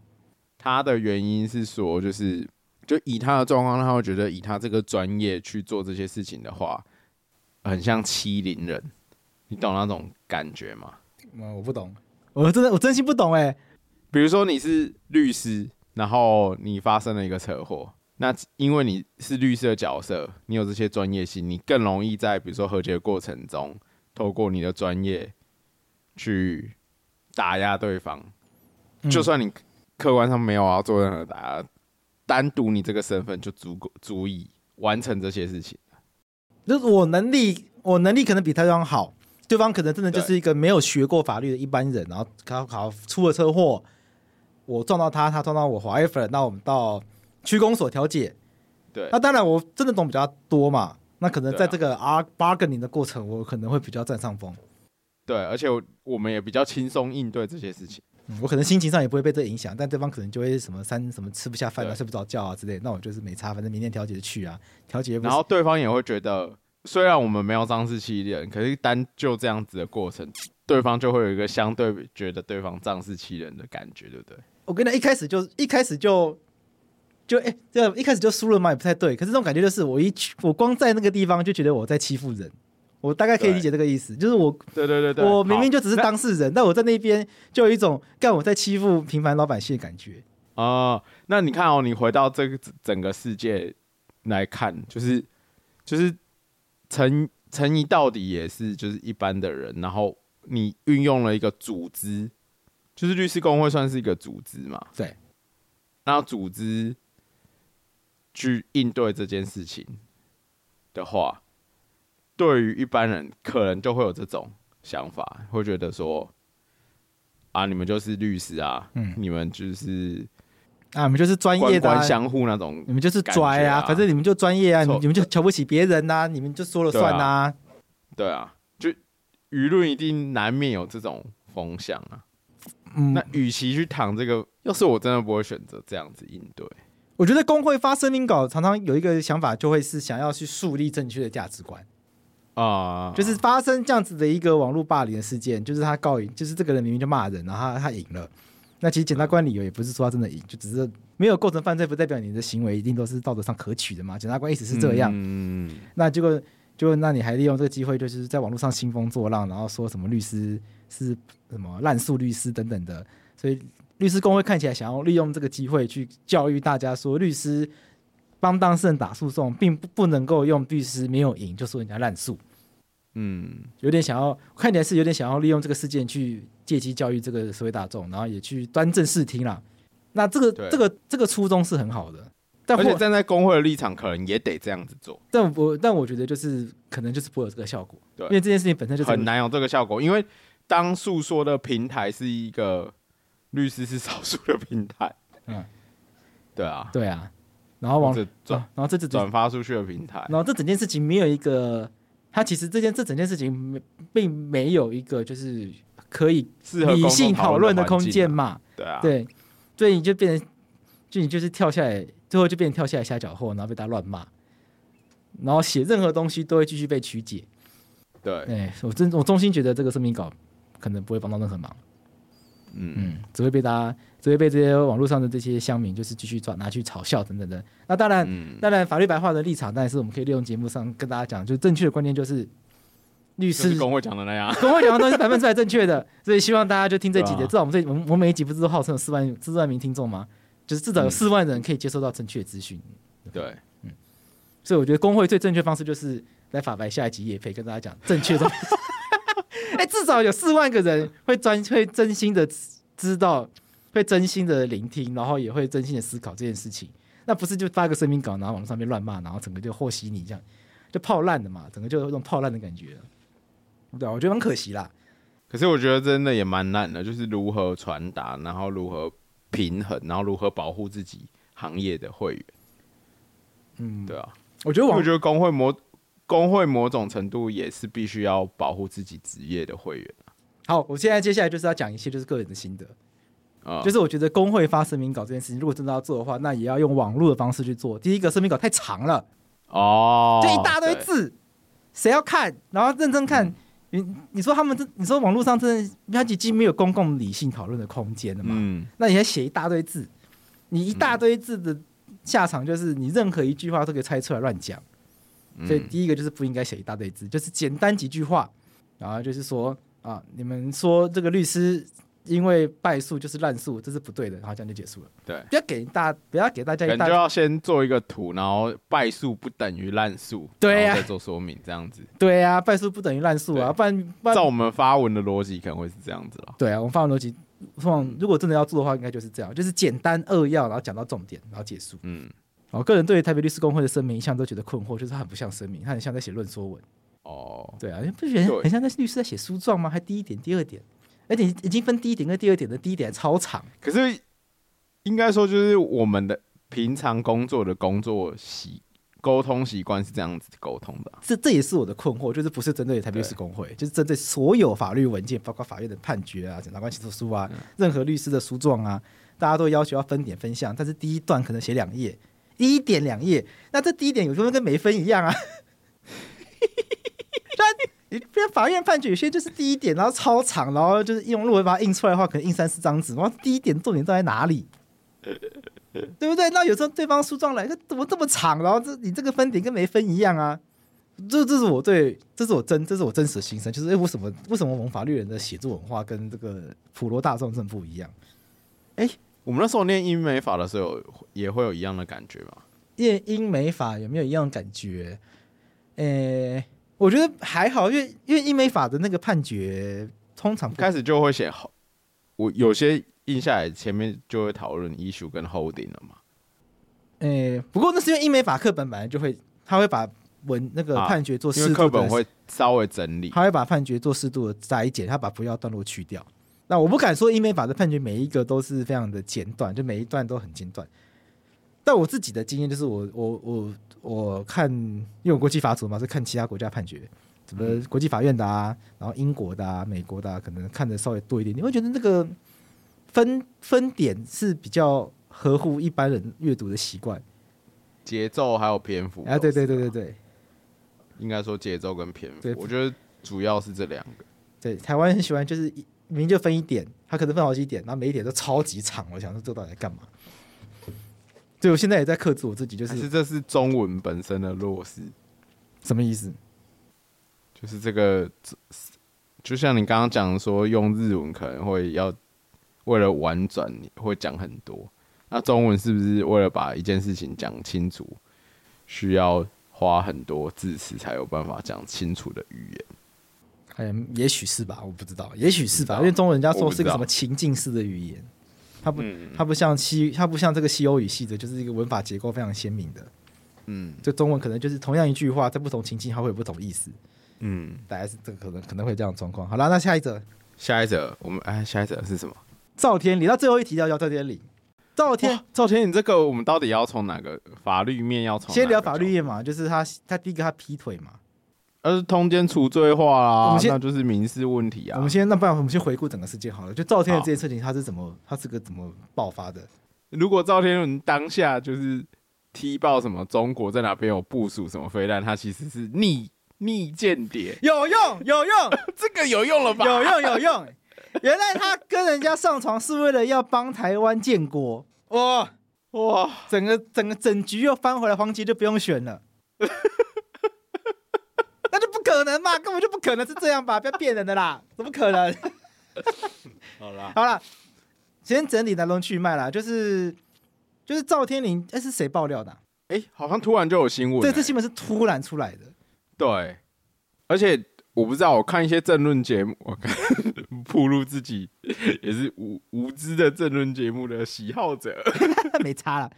他的原因是说，就是就以他的状况，他会觉得以他这个专业去做这些事情的话，很像欺凌人。你懂那种感觉吗？我不懂，我真的我真心不懂哎。比如说你是律师，然后你发生了一个车祸，那因为你是律师的角色，你有这些专业性，你更容易在比如说和解的过程中，透过你的专业去打压对方。就算你客观上没有要做任何打压，单独你这个身份就足够足以完成这些事情。就是我能力，我能力可能比对方好，对方可能真的就是一个没有学过法律的一般人，然后考考出了车祸，我撞到他，他撞到我，whatever，那我们到区公所调解。对，那当然我真的懂比较多嘛，那可能在这个 bargaining 的过程，我可能会比较占上风。对，而且我们也比较轻松应对这些事情。嗯，我可能心情上也不会被这影响，但对方可能就会什么三什么吃不下饭啊，睡不着觉啊之类，那我就是没差，反正明天调解去啊，调解。然后对方也会觉得，虽然我们没有仗势欺人，可是单就这样子的过程，对方就会有一个相对觉得对方仗势欺人的感觉，对不对？我跟他一开始就一开始就就哎，这样一开始就输了嘛，也不太对。可是这种感觉就是，我一去，我光在那个地方就觉得我在欺负人。我大概可以理解这个意思，就是我，对对对对，我明明就只是当事人，但我在那边就有一种干我在欺负平凡老百姓的感觉。哦，那你看哦，你回到这个整个世界来看，就是就是陈陈怡到底也是就是一般的人，然后你运用了一个组织，就是律师工会算是一个组织嘛？对，然后组织去应对这件事情的话。对于一般人，可能就会有这种想法，会觉得说，啊，你们就是律师啊，嗯，你们就是啊，你们就是专业的，相互那种，你们就是拽啊，反正你们就专业啊，你你们就瞧不起别人呐，你们就说了算呐，对啊，就舆论一定难免有这种风向啊。嗯，那与其去淌这个，要是我真的不会选择这样子应对。我觉得工会发声明稿常常有一个想法，就会是想要去树立正确的价值观。啊，uh, 就是发生这样子的一个网络霸凌的事件，就是他告赢，就是这个人明明就骂人，然后他他赢了。那其实检察官理由也不是说他真的赢，就只是没有构成犯罪，不代表你的行为一定都是道德上可取的嘛。检察官意思是这样。嗯，那结果就那你还利用这个机会，就是在网络上兴风作浪，然后说什么律师是什么滥诉律师等等的。所以律师工会看起来想要利用这个机会去教育大家说，律师。帮当事人打诉讼，并不不能够用律师没有赢就说人家滥诉，嗯，有点想要看起来是有点想要利用这个事件去借机教育这个社会大众，然后也去端正视听啦。那这个这个这个初衷是很好的，但而且站在工会的立场，可能也得这样子做。但我但我觉得就是可能就是不会有这个效果，对，因为这件事情本身就很难有这个效果，因为当诉说的平台是一个律师是少数的平台，嗯，对啊，对啊。然后往转，然后这次转发出去的平台，然后这整件事情没有一个，他其实这件这整件事情没并没有一个就是可以理性讨论的空间嘛？对啊，对，所以你就变成，就你就是跳下来，最后就变成跳下来瞎搅和，然后被大家乱骂，然后写任何东西都会继续被曲解。对，哎，我真我衷心觉得这个声明稿可能不会帮到任何忙。嗯嗯，只会被大家，只会被这些网络上的这些乡民，就是继续抓拿去嘲笑等等的。那当然，嗯、当然，法律白话的立场，但是我们可以利用节目上跟大家讲，就是正确的观念就是，律师工会讲的那样，工会讲的东西是百分之百正确的，所以希望大家就听这几节。啊、至少我们这我们我每一集不是都号称有四万四万名听众吗？就是至少有四万人可以接收到正确的资讯。嗯、对，嗯，所以我觉得工会最正确方式就是来法白下一集也可以跟大家讲正确的。哎、欸，至少有四万个人会专会真心的知道，会真心的聆听，然后也会真心的思考这件事情。那不是就发个声明稿，然后往上面乱骂，然后整个就和稀泥这样，就泡烂的嘛，整个就有种泡烂的感觉。对啊，我觉得蛮可惜啦。可是我觉得真的也蛮难的，就是如何传达，然后如何平衡，然后如何保护自己行业的会员。嗯，对啊，我觉得我觉得工会某工会某种程度也是必须要保护自己职业的会员。好，我现在接下来就是要讲一些就是个人的心得啊，就是我觉得工会发声明稿这件事情，如果真的要做的话，那也要用网络的方式去做。第一个声明稿太长了哦，就一大堆字，谁要看？然后认真看。嗯你你说他们这，你说网络上真的，他已经没有公共理性讨论的空间了嘛？嗯，那你还写一大堆字，你一大堆字的下场就是你任何一句话都可以猜出来乱讲。所以第一个就是不应该写一大堆字，就是简单几句话，然后就是说啊，你们说这个律师。因为败诉就是烂诉，这是不对的，然后这样就结束了。对，不要给大，不要给大家一大，就要先做一个图，然后败诉不等于烂诉，对呀、啊，再做说明这样子。对呀、啊，败诉不等于烂诉啊，不然，不然照我们发文的逻辑可能会是这样子了。对啊，我们发文逻辑，如果真的要做的话，应该就是这样，就是简单扼要，然后讲到重点，然后结束。嗯，我个人对于台北律师公会的声明一向都觉得困惑，就是它很不像声明，它很像在写论说文。哦，对啊，不觉得很像那律师在写诉状吗？还第一点，第二点。而且已经分第一点跟第二点的，第一点超长。可是应该说，就是我们的平常工作的工作习沟通习惯是这样子沟通的。这这也是我的困惑，就是不是针对台北律师公会，就是针对所有法律文件，包括法院的判决啊、检察官起诉书啊、任何律师的诉状啊，大家都要求要分点分项。但是第一段可能写两页，第一点两页，那这第一点有时候跟没分一样啊。你变法院判决有些就是第一点，然后超长，然后就是用论文把它印出来的话，可能印三四张纸。然后第一点重点在哪里？对不对？那有时候对方诉状来，那怎么这么长？然后这你这个分点跟没分一样啊？这这是我对，这是我真，这是我真实的心声。就是哎，为什么为什么我们法律人的写作文化跟这个普罗大众真不一样？哎，我们那时候念英美法的时候，也会有一样的感觉吗？念英美法有没有一样的感觉？诶。我觉得还好，因为因为英美法的那个判决通常开始就会写，我有些印下来前面就会讨论 issue 跟 holding 了嘛。诶、欸，不过那是因为英美法课本本来就会，他会把文那个判决做适度的、啊、课本会稍微整理，他会把判决做适度的摘减，他把不要段落去掉。那我不敢说英美法的判决每一个都是非常的简短，就每一段都很简短。但我自己的经验就是我，我我我我看，因为我国际法组嘛，是看其他国家判决，什么国际法院的啊，然后英国的啊、美国的啊，可能看的稍微多一点。你会觉得那个分分点是比较合乎一般人阅读的习惯，节奏还有篇幅啊，对对对对对，应该说节奏跟篇幅，我觉得主要是这两个。对，台湾很喜欢，就是明明就分一点，它可能分好几点，然后每一点都超级长。我想说，这到底在干嘛？所以我现在也在克制我自己，就是，是这是中文本身的弱势，什么意思？就是这个，就像你刚刚讲说，用日文可能会要为了婉转，你会讲很多。那中文是不是为了把一件事情讲清楚，需要花很多字词才有办法讲清楚的语言？哎，也许是吧，我不知道，也许是吧，因为中文人家说是一个什么情境式的语言。它不，它不像西，它不像这个西欧语系的，就是一个文法结构非常鲜明的。嗯，就中文可能就是同样一句话，在不同情境它会有不同意思。嗯，大概是这个可能可能会这样状况。好了，那下一则，下一则，我们哎，下一则是什么？赵天理，那最后一题要叫赵天理。赵天，赵天你，这个我们到底要从哪个法律面要从？先聊法律面嘛，就是他他第一个他劈腿嘛。而是通奸除罪化啊，那就是民事问题啊。我们先，那不然我们先回顾整个事件好了。就赵天的这件事情，他是怎么，他是个怎么爆发的？如果赵天伦当下就是踢爆什么中国在哪边有部署什么飞弹，他其实是逆逆间谍，有用有用，这个有用了吧？有用有用。原来他跟人家上床是为了要帮台湾建国，哇哇，整个整个整局又翻回来，黄杰就不用选了。那就不可可能嘛？根本就不可能是这样吧？不要骗人的啦，怎么可能？好啦，好啦，先整理来龙去脉啦，就是就是赵天林，哎、欸，是谁爆料的、啊？哎、欸，好像突然就有新闻、欸。对，这新闻是突然出来的。对，而且我不知道，我看一些政论节目，我看 暴露自己也是无无知的政论节目的喜好者，没差了。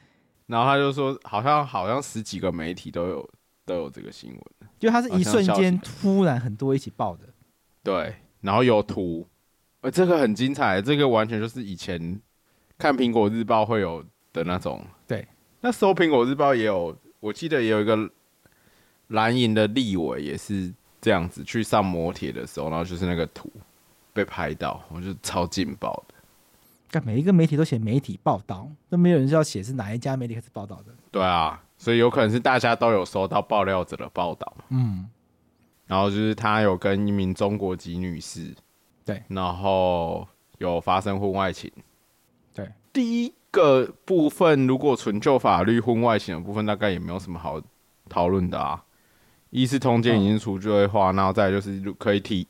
然后他就说，好像好像十几个媒体都有都有这个新闻，就它是一瞬间突然很多一起爆的。对，然后有图。呃，这个很精彩，这个完全就是以前看苹果日报会有的那种。对，那时候苹果日报也有，我记得也有一个蓝营的立委也是这样子去上摩铁的时候，然后就是那个图被拍到，我就超劲爆的。但每一个媒体都写媒体报道，都没有人知道写是哪一家媒体开始报道的。对啊，所以有可能是大家都有收到爆料者的报道。嗯，然后就是他有跟一名中国籍女士。对，然后有发生婚外情。对，第一个部分，如果纯就法律，婚外情的部分大概也没有什么好讨论的啊。一是通奸已经除罪化，然后再就是可以提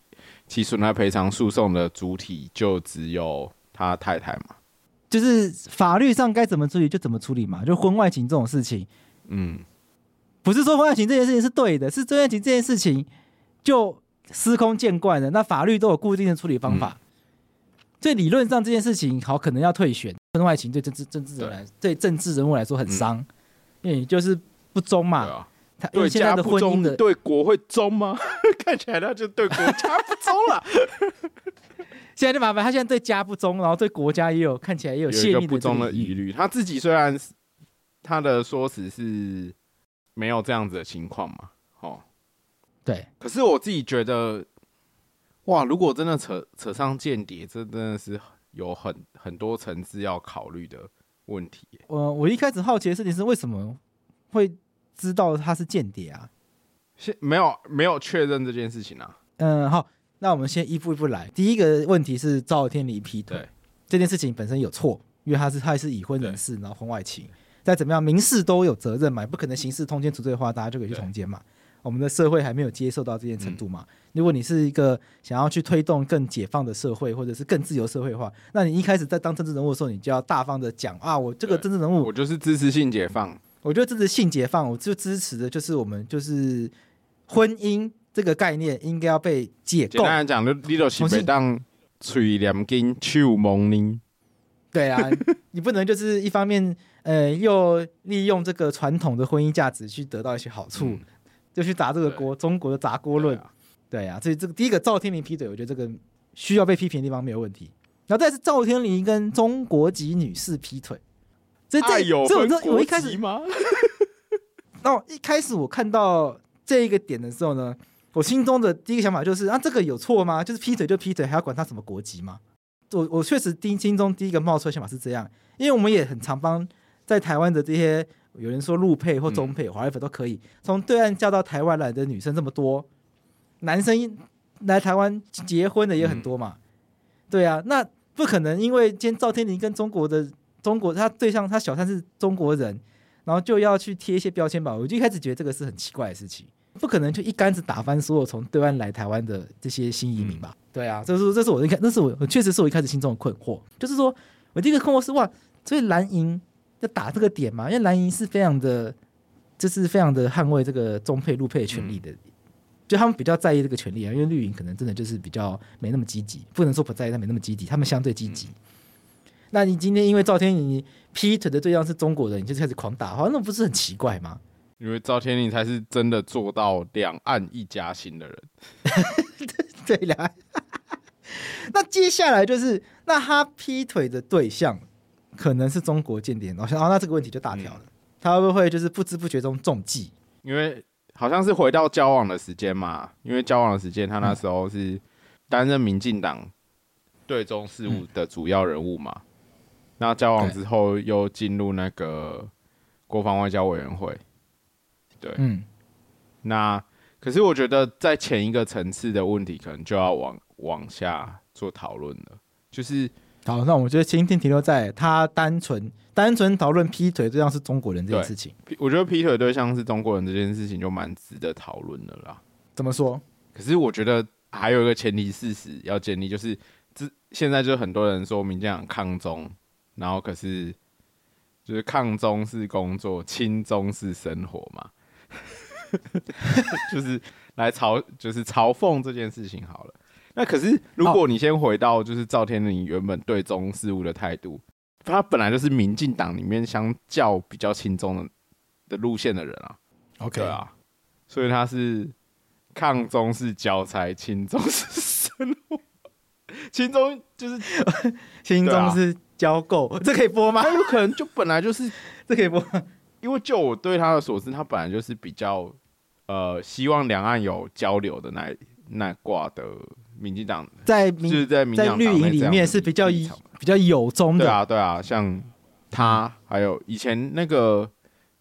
起损害赔偿诉讼的主体就只有他太太嘛。就是法律上该怎么处理就怎么处理嘛。就婚外情这种事情，嗯，不是说婚外情这件事情是对的，是婚外情这件事情就。司空见惯的，那法律都有固定的处理方法，嗯、所以理论上这件事情好可能要退选。婚外情对政治政治人来对，对政治人物来说很伤，嗯、因为你就是不忠嘛。啊、他因为现在的婚姻的对国会忠吗？看起来他就对国家不忠了。现在就麻烦他现在对家不忠，然后对国家也有看起来也有泄密不忠的疑虑。他自己虽然他的说辞是没有这样子的情况嘛。哦对，可是我自己觉得，哇，如果真的扯扯上间谍，这真的是有很很多层次要考虑的问题。我我一开始好奇的事情是，为什么会知道他是间谍啊？先没有没有确认这件事情啊。嗯，好，那我们先一步一步来。第一个问题是赵天离劈腿这件事情本身有错，因为他是他也是已婚人士，然后婚外情，再怎么样民事都有责任嘛，不可能刑事通奸除罪化，大家就可以去通奸嘛。我们的社会还没有接受到这件程度嘛？如果你是一个想要去推动更解放的社会，或者是更自由社会化，那你一开始在当政治人物的时候，你就要大方的讲啊，我这个政治人物，我就是支持性解放。我觉得支持性解放，我就支持的就是我们就是婚姻这个概念应该要被解构。简单来讲，你都是被当吹两根手蒙你。对啊，你不能就是一方面呃又利用这个传统的婚姻价值去得到一些好处。嗯就去砸这个锅，中国的砸锅论，对啊，所以这个第一个赵天麟劈腿，我觉得这个需要被批评的地方没有问题。然后再是赵天麟跟中国籍女士劈腿，这这这我我一开始吗？然后一开始我看到这一个点的时候呢，我心中的第一个想法就是啊，这个有错吗？就是劈腿就劈腿，还要管他什么国籍吗？我我确实第心中第一个冒出的想法是这样，因为我们也很常帮在台湾的这些。有人说陆配或中配，华人粉都可以。从对岸嫁到台湾来的女生这么多，男生来台湾结婚的也很多嘛。对啊，那不可能，因为今天赵天林跟中国的中国他对象他小三是中国人，然后就要去贴一些标签吧？我就一开始觉得这个是很奇怪的事情，不可能就一竿子打翻所有从对岸来台湾的这些新移民吧？对啊，这是这是我一开，那是我确实是我一开始心中的困惑，就是说我第一个困惑是哇，所以蓝营。要打这个点嘛？因为蓝营是非常的，就是非常的捍卫这个中配陆配的权利的，就他们比较在意这个权利啊。因为绿营可能真的就是比较没那么积极，不能说不在意，但没那么积极。他们相对积极。那你今天因为赵天麟劈腿的对象是中国人，你就开始狂打，好像那不是很奇怪吗？因为赵天麟才是真的做到两岸一家亲的人。对，两岸。那接下来就是，那他劈腿的对象。可能是中国间谍，然后想，哦，那这个问题就大条了。嗯、他会不会就是不知不觉中中计？因为好像是回到交往的时间嘛，因为交往的时间，他那时候是担任民进党对中事务的主要人物嘛。嗯、那交往之后又进入那个国防外交委员会。对，嗯。那可是我觉得在前一个层次的问题，可能就要往往下做讨论了，就是。好，那我们觉得今天停留在他单纯单纯讨论劈腿对象是中国人这件事情。我觉得劈腿对象是中国人这件事情就蛮值得讨论的啦。怎么说？可是我觉得还有一个前提事实要建立，就是这现在就很多人说民进党抗中，然后可是就是抗中是工作，亲中是生活嘛，就是来嘲就是嘲讽这件事情好了。那可是如果你先回到就是赵天麟原本对中事务的态度，他本来就是民进党里面相较比较亲中的的路线的人啊。OK 对啊，所以他是抗中是交差，亲中是生活。亲中就是 亲中是交够，啊、这可以播吗？他有可能就本来就是 这可以播，因为就我对他的所知，他本来就是比较呃希望两岸有交流的那那挂的民进党，在就是在民进党绿营里面是比较比较有中的。对啊，对啊，像他还有以前那个。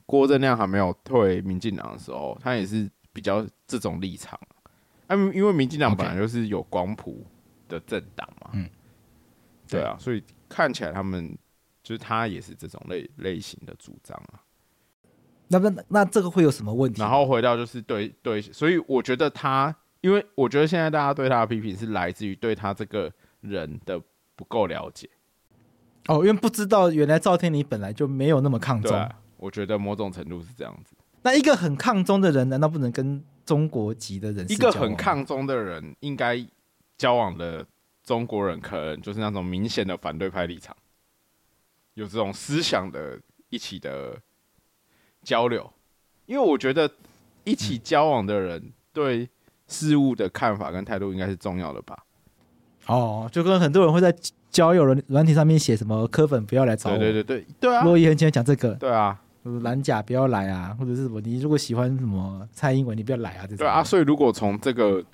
郭正亮还没有退民进党的时候，他也是比较这种立场。啊，因为民进党本来就是有光谱的政党嘛，嗯，对啊，所以看起来他们就是他也是这种类类型的主张啊。那那那这个会有什么问题？然后回到就是对对，所以我觉得他，因为我觉得现在大家对他的批评是来自于对他这个人的不够了解。哦，因为不知道原来赵天麟本来就没有那么抗中。我觉得某种程度是这样子。那一个很抗中的人，难道不能跟中国籍的人？一个很抗中的人，应该交往的中国人，可能就是那种明显的反对派立场，有这种思想的一起的交流。因为我觉得一起交往的人对事物的看法跟态度，应该是重要的吧。哦，就跟很多人会在交友软软体上面写什么“柯粉不要来找我”，对对对对，对啊。洛伊很喜欢讲这个，对啊。蓝甲不要来啊，或者是什么？你如果喜欢什么蔡英文，你不要来啊。这种对啊，所以如果从这个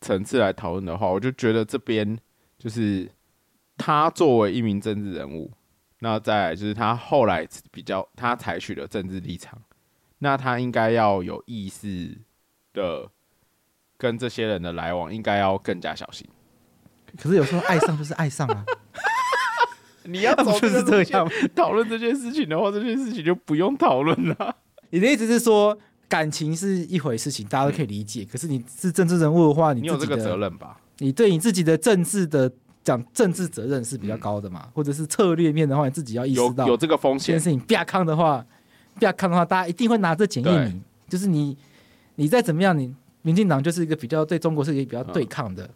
层次来讨论的话，我就觉得这边就是他作为一名政治人物，那再来就是他后来比较他采取的政治立场，那他应该要有意识的跟这些人的来往，应该要更加小心。可是有时候爱上就是爱上啊。你要 就是这样讨论这件事情的话，这件事情就不用讨论了。你的意思是说，感情是一回事情，大家都可以理解。嗯、可是你是政治人物的话，你，你有这个责任吧？你对你自己的政治的讲政治责任是比较高的嘛？嗯、或者是策略面的话，你自己要意识到有，有这个风险。这件事情不要看的话，不要看的话，大家一定会拿这检验你。就是你，你再怎么样，你民进党就是一个比较对中国是一个比较对抗的。嗯、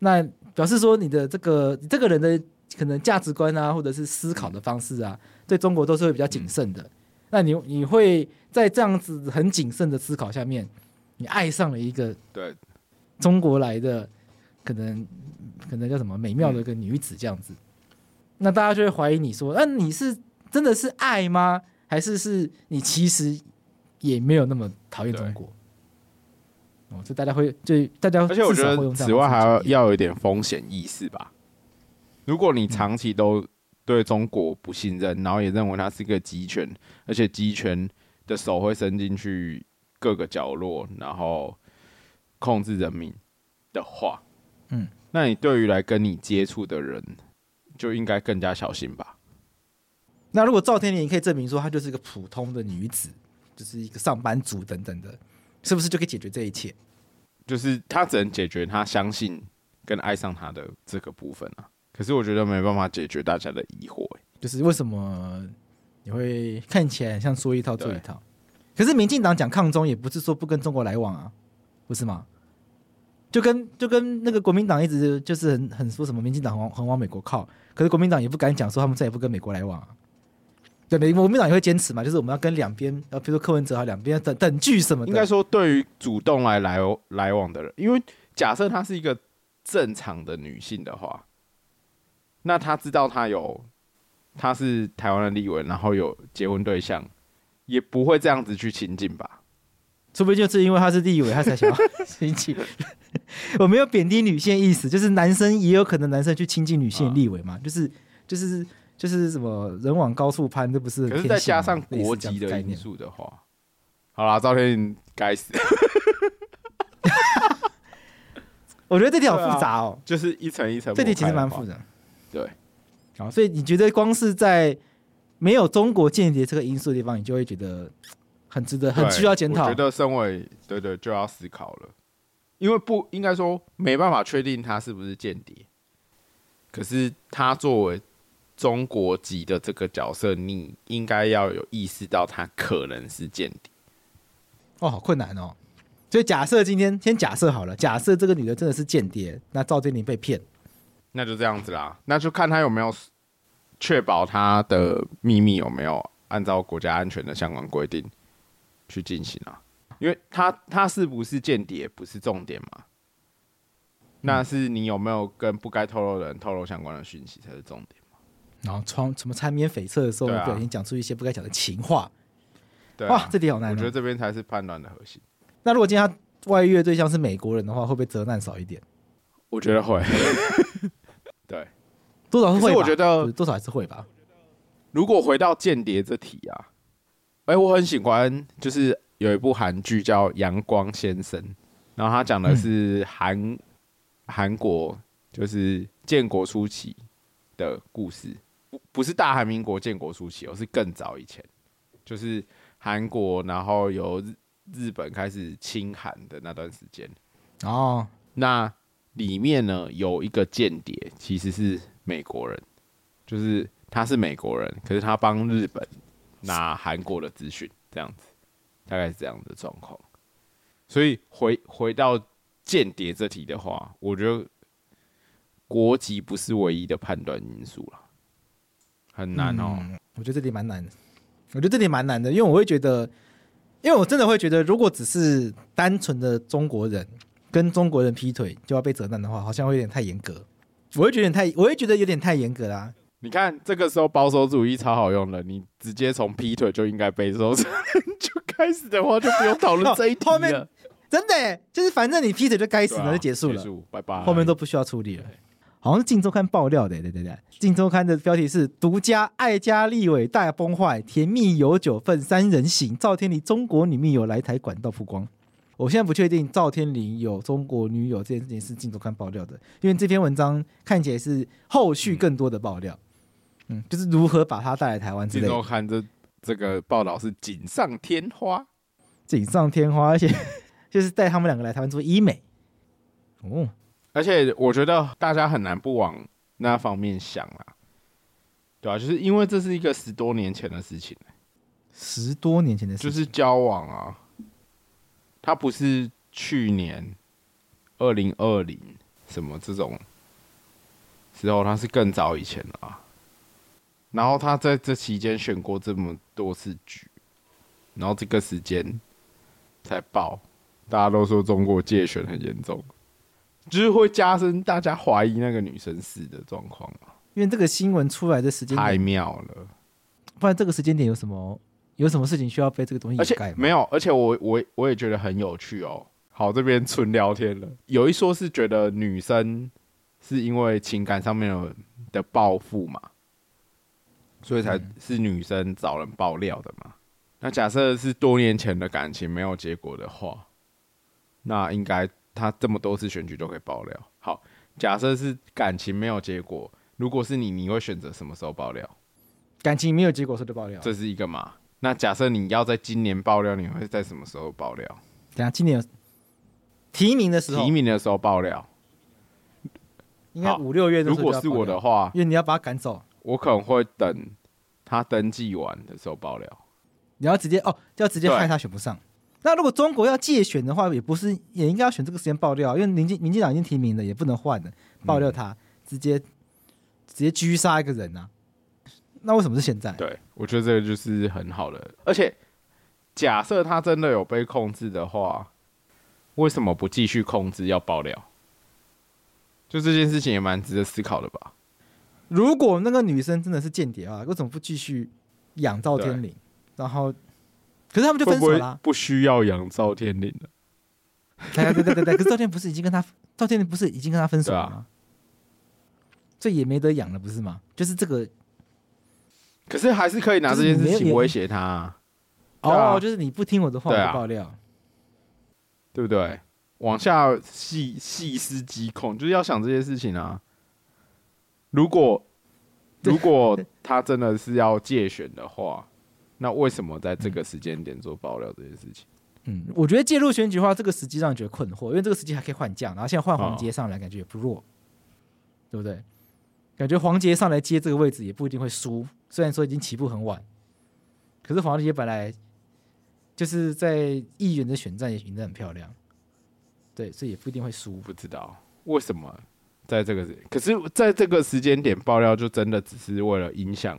那表示说，你的这个你这个人的。可能价值观啊，或者是思考的方式啊，对中国都是会比较谨慎的。那你你会在这样子很谨慎的思考下面，你爱上了一个对中国来的，可能可能叫什么美妙的一个女子这样子，那大家就会怀疑你说，那你是真的是爱吗？还是是你其实也没有那么讨厌中国？哦，这大家会就大家，而且我觉得此外还要要有一点风险意识吧。如果你长期都对中国不信任，然后也认为它是一个集权，而且集权的手会伸进去各个角落，然后控制人民的话，嗯，那你对于来跟你接触的人就应该更加小心吧。那如果赵天林可以证明说她就是一个普通的女子，就是一个上班族等等的，是不是就可以解决这一切？就是他只能解决他相信跟爱上他的这个部分啊。可是我觉得没办法解决大家的疑惑，就是为什么你会看起来像说一套做一套？可是民进党讲抗中也不是说不跟中国来往啊，不是吗？就跟就跟那个国民党一直就是很很说什么民进党很很往美国靠，可是国民党也不敢讲说他们再也不跟美国来往啊。对，国民党也会坚持嘛，就是我们要跟两边，呃，比如说柯文哲啊，两边等等距什么的。应该说，对于主动来来来往的人，因为假设她是一个正常的女性的话。那她知道她有，她是台湾的立委，然后有结婚对象，也不会这样子去亲近吧？除非就是因为她是立委，她才想要 亲近。我没有贬低女性意思，就是男生也有可能男生去亲近女性的立委嘛，啊、就是就是就是什么人往高处攀，这不是？可是再加上国籍的因素的话，好啦，赵天麟该死。我觉得这题好复杂哦、就是一层一层，这题其实蛮复杂。对，好，所以你觉得光是在没有中国间谍这个因素的地方，你就会觉得很值得、很需要检讨。我觉得身为对对就要思考了。因为不应该说没办法确定他是不是间谍。可是他作为中国籍的这个角色，你应该要有意识到他可能是间谍。哦，好困难哦。所以假设今天先假设好了，假设这个女的真的是间谍，那赵建林被骗，那就这样子啦。那就看他有没有确保他的秘密有没有按照国家安全的相关规定去进行啊。因为他他是不是间谍不是重点嘛？那是你有没有跟不该透露的人透露相关的讯息才是重点嘛？然后穿什么缠绵悱恻的时候，不小心讲出一些不该讲的情话。对啊，哇，这题好难。我觉得这边才是判断的核心。那如果今天他外遇的对象是美国人的话，会不会责难少一点？我觉得会。对，多少是会。我觉得多少还是会吧。如果回到间谍这题啊，哎，我很喜欢，就是有一部韩剧叫《阳光先生》，然后他讲的是韩。韩国就是建国初期的故事，不不是大韩民国建国初期，而是更早以前，就是韩国，然后由日日本开始侵韩的那段时间。哦，那里面呢有一个间谍，其实是美国人，就是他是美国人，可是他帮日本拿韩国的资讯，这样子，大概是这样的状况。所以回回到。间谍这题的话，我觉得国籍不是唯一的判断因素了，很难哦、嗯。我觉得这题蛮难的，我觉得这里蛮难的，因为我会觉得，因为我真的会觉得，如果只是单纯的中国人跟中国人劈腿就要被责难的话，好像会有点太严格。我会觉得太，我会觉得有点太严格啦、啊。你看这个时候保守主义超好用的，你直接从劈腿就应该被受责就开始的话，就不用讨论 这一题了。真的，就是反正你劈腿就该死了，就结束了，拜拜，后面都不需要处理了。好像是《镜周刊》爆料的，对对对，《镜周刊》的标题是“独家爱家立伟大崩坏，甜蜜有九份三人行”，赵天林中国女密友来台管道曝光。我现在不确定赵天林有中国女友这件事情是《镜周刊》爆料的，因为这篇文章看起来是后续更多的爆料，嗯，就是如何把她带来台湾之类的。镜周刊这这个报道是锦上添花，锦上添花，而且。就是带他们两个来台湾做医美，哦，而且我觉得大家很难不往那方面想啦，对啊，就是因为这是一个十多年前的事情，十多年前的事情，就是交往啊，他不是去年二零二零什么这种时候，他是更早以前了啊，然后他在这期间选过这么多次局，然后这个时间才爆。大家都说中国介选很严重，就是会加深大家怀疑那个女生死的状况。因为这个新闻出来的时间太妙了，不然这个时间点有什么有什么事情需要被这个东西掩盖？没有，而且我我我也觉得很有趣哦。好，这边纯聊天了。有一说是觉得女生是因为情感上面的报复嘛，所以才是女生找人爆料的嘛。那假设是多年前的感情没有结果的话。那应该他这么多次选举都可以爆料。好，假设是感情没有结果，如果是你，你会选择什么时候爆料？感情没有结果时就爆料，这是一个嘛？那假设你要在今年爆料，你会在什么时候爆料？等下今年提名的时候，提名的时候爆料，应该五六月。如果是我的话，因为你要把他赶走，我可能会等他登记完的时候爆料。你要直接哦，就要直接害他选不上。那如果中国要借选的话，也不是也应该要选这个时间爆料，因为民进民进党已经提名了，也不能换了，爆料他、嗯、直接直接狙杀一个人啊！那为什么是现在？对，我觉得这个就是很好的，而且假设他真的有被控制的话，为什么不继续控制要爆料？就这件事情也蛮值得思考的吧？如果那个女生真的是间谍啊，为什么不继续仰照天麟，然后？可是他们就分手了，啊，不需要养赵天林了。对对对对对，可是赵天不是已经跟他赵天麟不是已经跟他分手了吗？这、啊、也没得养了，不是吗？就是这个，可是还是可以拿这件事情威胁他，啊。哦，就是你不听我的话，我爆料，啊，对不对？往下细细思极恐，就是要想这些事情啊。如果如果他真的是要借选的话。那为什么在这个时间点做爆料这件事情？嗯，我觉得介入选举的话，这个时机让你觉得困惑，因为这个时机还可以换将，然后现在换黄杰上来，感觉也不弱，哦、对不对？感觉黄杰上来接这个位置也不一定会输，虽然说已经起步很晚，可是黄杰本来就是在议员的选战也赢得很漂亮，对，所以也不一定会输。不知道为什么在这个，可是在这个时间点爆料，就真的只是为了影响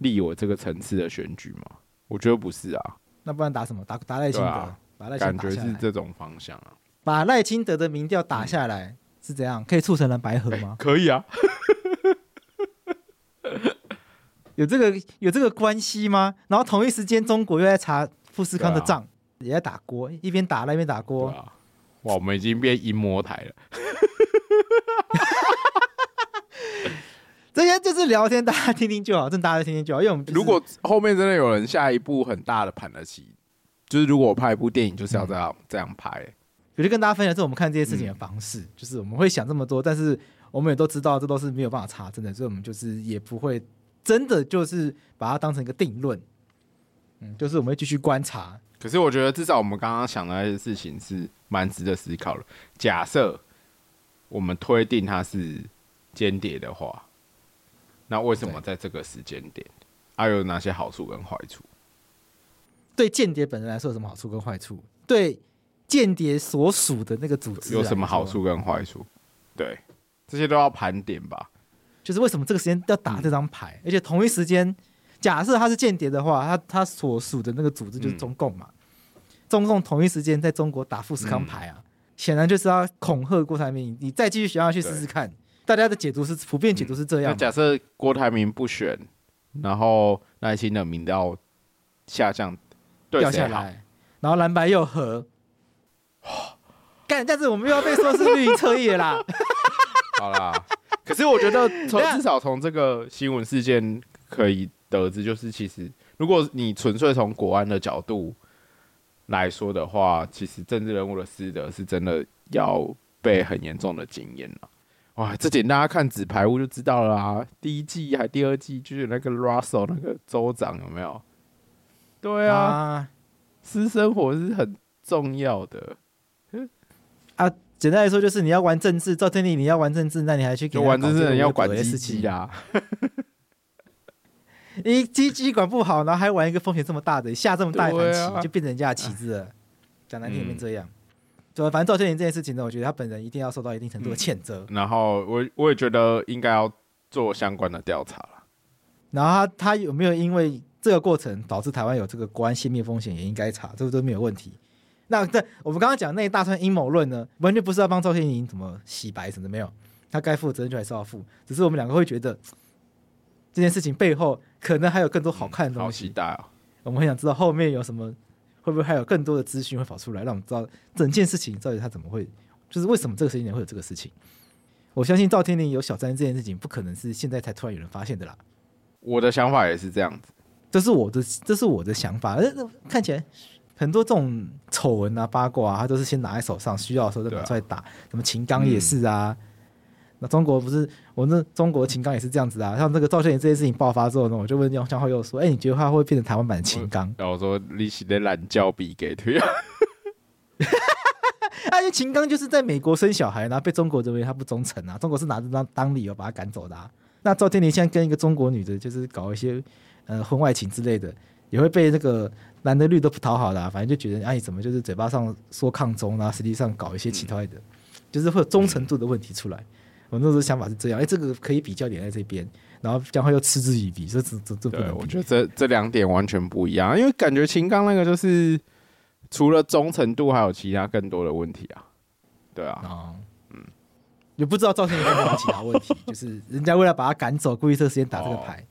立委这个层次的选举吗？我觉得不是啊。那不然打什么？打打赖清德？啊、把赖清德感觉是这种方向啊。把赖清德的民调打下来、嗯、是怎样？可以促成蓝白合吗？可以啊。有这个有这个关系吗？然后同一时间，中国又在查富士康的账，啊、也在打锅，一边打那边打锅、啊。哇，我们已经变阴谋台了。这些就是聊天，大家听听就好，真大家听听就好。因为我们、就是、如果后面真的有人下一部很大的盘得起，就是如果我拍一部电影，就是要这样、嗯、这样拍。我就跟大家分享，是我们看这些事情的方式，嗯、就是我们会想这么多，但是我们也都知道，这都是没有办法查证的，所以我们就是也不会真的就是把它当成一个定论。嗯，就是我们会继续观察。可是我觉得，至少我们刚刚想的那些事情是蛮值得思考的。假设我们推定它是间谍的话。那为什么在这个时间点，还、啊、有哪些好处跟坏处？对间谍本人来说有什么好处跟坏处？对间谍所属的那个组织有什么好处跟坏处？对，这些都要盘点吧。就是为什么这个时间要打这张牌？嗯、而且同一时间，假设他是间谍的话，他他所属的那个组织就是中共嘛。嗯、中共同一时间在中国打富士康牌啊，显、嗯、然就是要恐吓郭台铭，你再继续学下去试试看。大家的解读是普遍解读是这样。那、嗯、假设郭台铭不选，然后赖清德民调下降，掉下来，然后蓝白又合，干，但是我们又要被说是绿营侧翼啦。好啦，可是我觉得从至少从这个新闻事件可以得知，就是其实如果你纯粹从国安的角度来说的话，其实政治人物的私德是真的要被很严重的检验了。哇，这点大家看纸牌屋就知道了啊！第一季还第二季，就是那个 Russell 那个州长有没有？对啊，啊私生活是很重要的。啊，简单来说就是你要玩政治，赵天麟你要玩政治，那你还去给玩政治？人要管鸡鸡啊？你鸡鸡管不好，然后还玩一个风险这么大的，下这么大一盘棋，啊、就变成人家的棋子了。讲难听点这样。嗯对，反正赵天麟这件事情呢，我觉得他本人一定要受到一定程度的谴责。然后我我也觉得应该要做相关的调查了。然后他他有没有因为这个过程导致台湾有这个国安泄密风险，也应该查，这个都没有问题。那对我们刚刚讲那一大串阴谋论呢，完全不是要帮赵天麟怎么洗白什么的，没有，他该负的责任就还是要负。只是我们两个会觉得这件事情背后可能还有更多好看的东西。好期待哦！我们很想知道后面有什么。会不会还有更多的资讯会跑出来，让我们知道整件事情到底他怎么会，就是为什么这个时间点会有这个事情？我相信赵天林有小三这件事情，不可能是现在才突然有人发现的啦。我的想法也是这样子，这是我的，这是我的想法。而看起来很多这种丑闻啊、八卦啊，他都是先拿在手上，需要的时候再拿出来打。啊、什么秦刚也是啊。嗯那中国不是我那中国秦刚也是这样子啊，像这个赵天林这件事情爆发之后呢，我就问江浩又说：“哎、欸，你觉得他会变成台湾版的秦刚？”然后我说：“你是在懒叫比给推 啊？”因为秦刚就是在美国生小孩，然后被中国认为他不忠诚啊，中国是拿着当当理由把他赶走的、啊。那赵天林现在跟一个中国女的，就是搞一些呃婚外情之类的，也会被那个男的绿都不讨好的、啊，反正就觉得哎，怎么就是嘴巴上说抗中，然后实际上搞一些其他的，嗯、就是会有忠诚度的问题出来。我那时候想法是这样，哎、欸，这个可以比较点在这边，然后将会又嗤之以鼻，这这这这不能。我觉得这这两点完全不一样，因为感觉秦刚那个就是除了忠诚度，还有其他更多的问题啊。对啊，哦、嗯，也不知道赵天麟有没有其他问题，就是人家为了把他赶走，故意这个时间打这个牌。哦、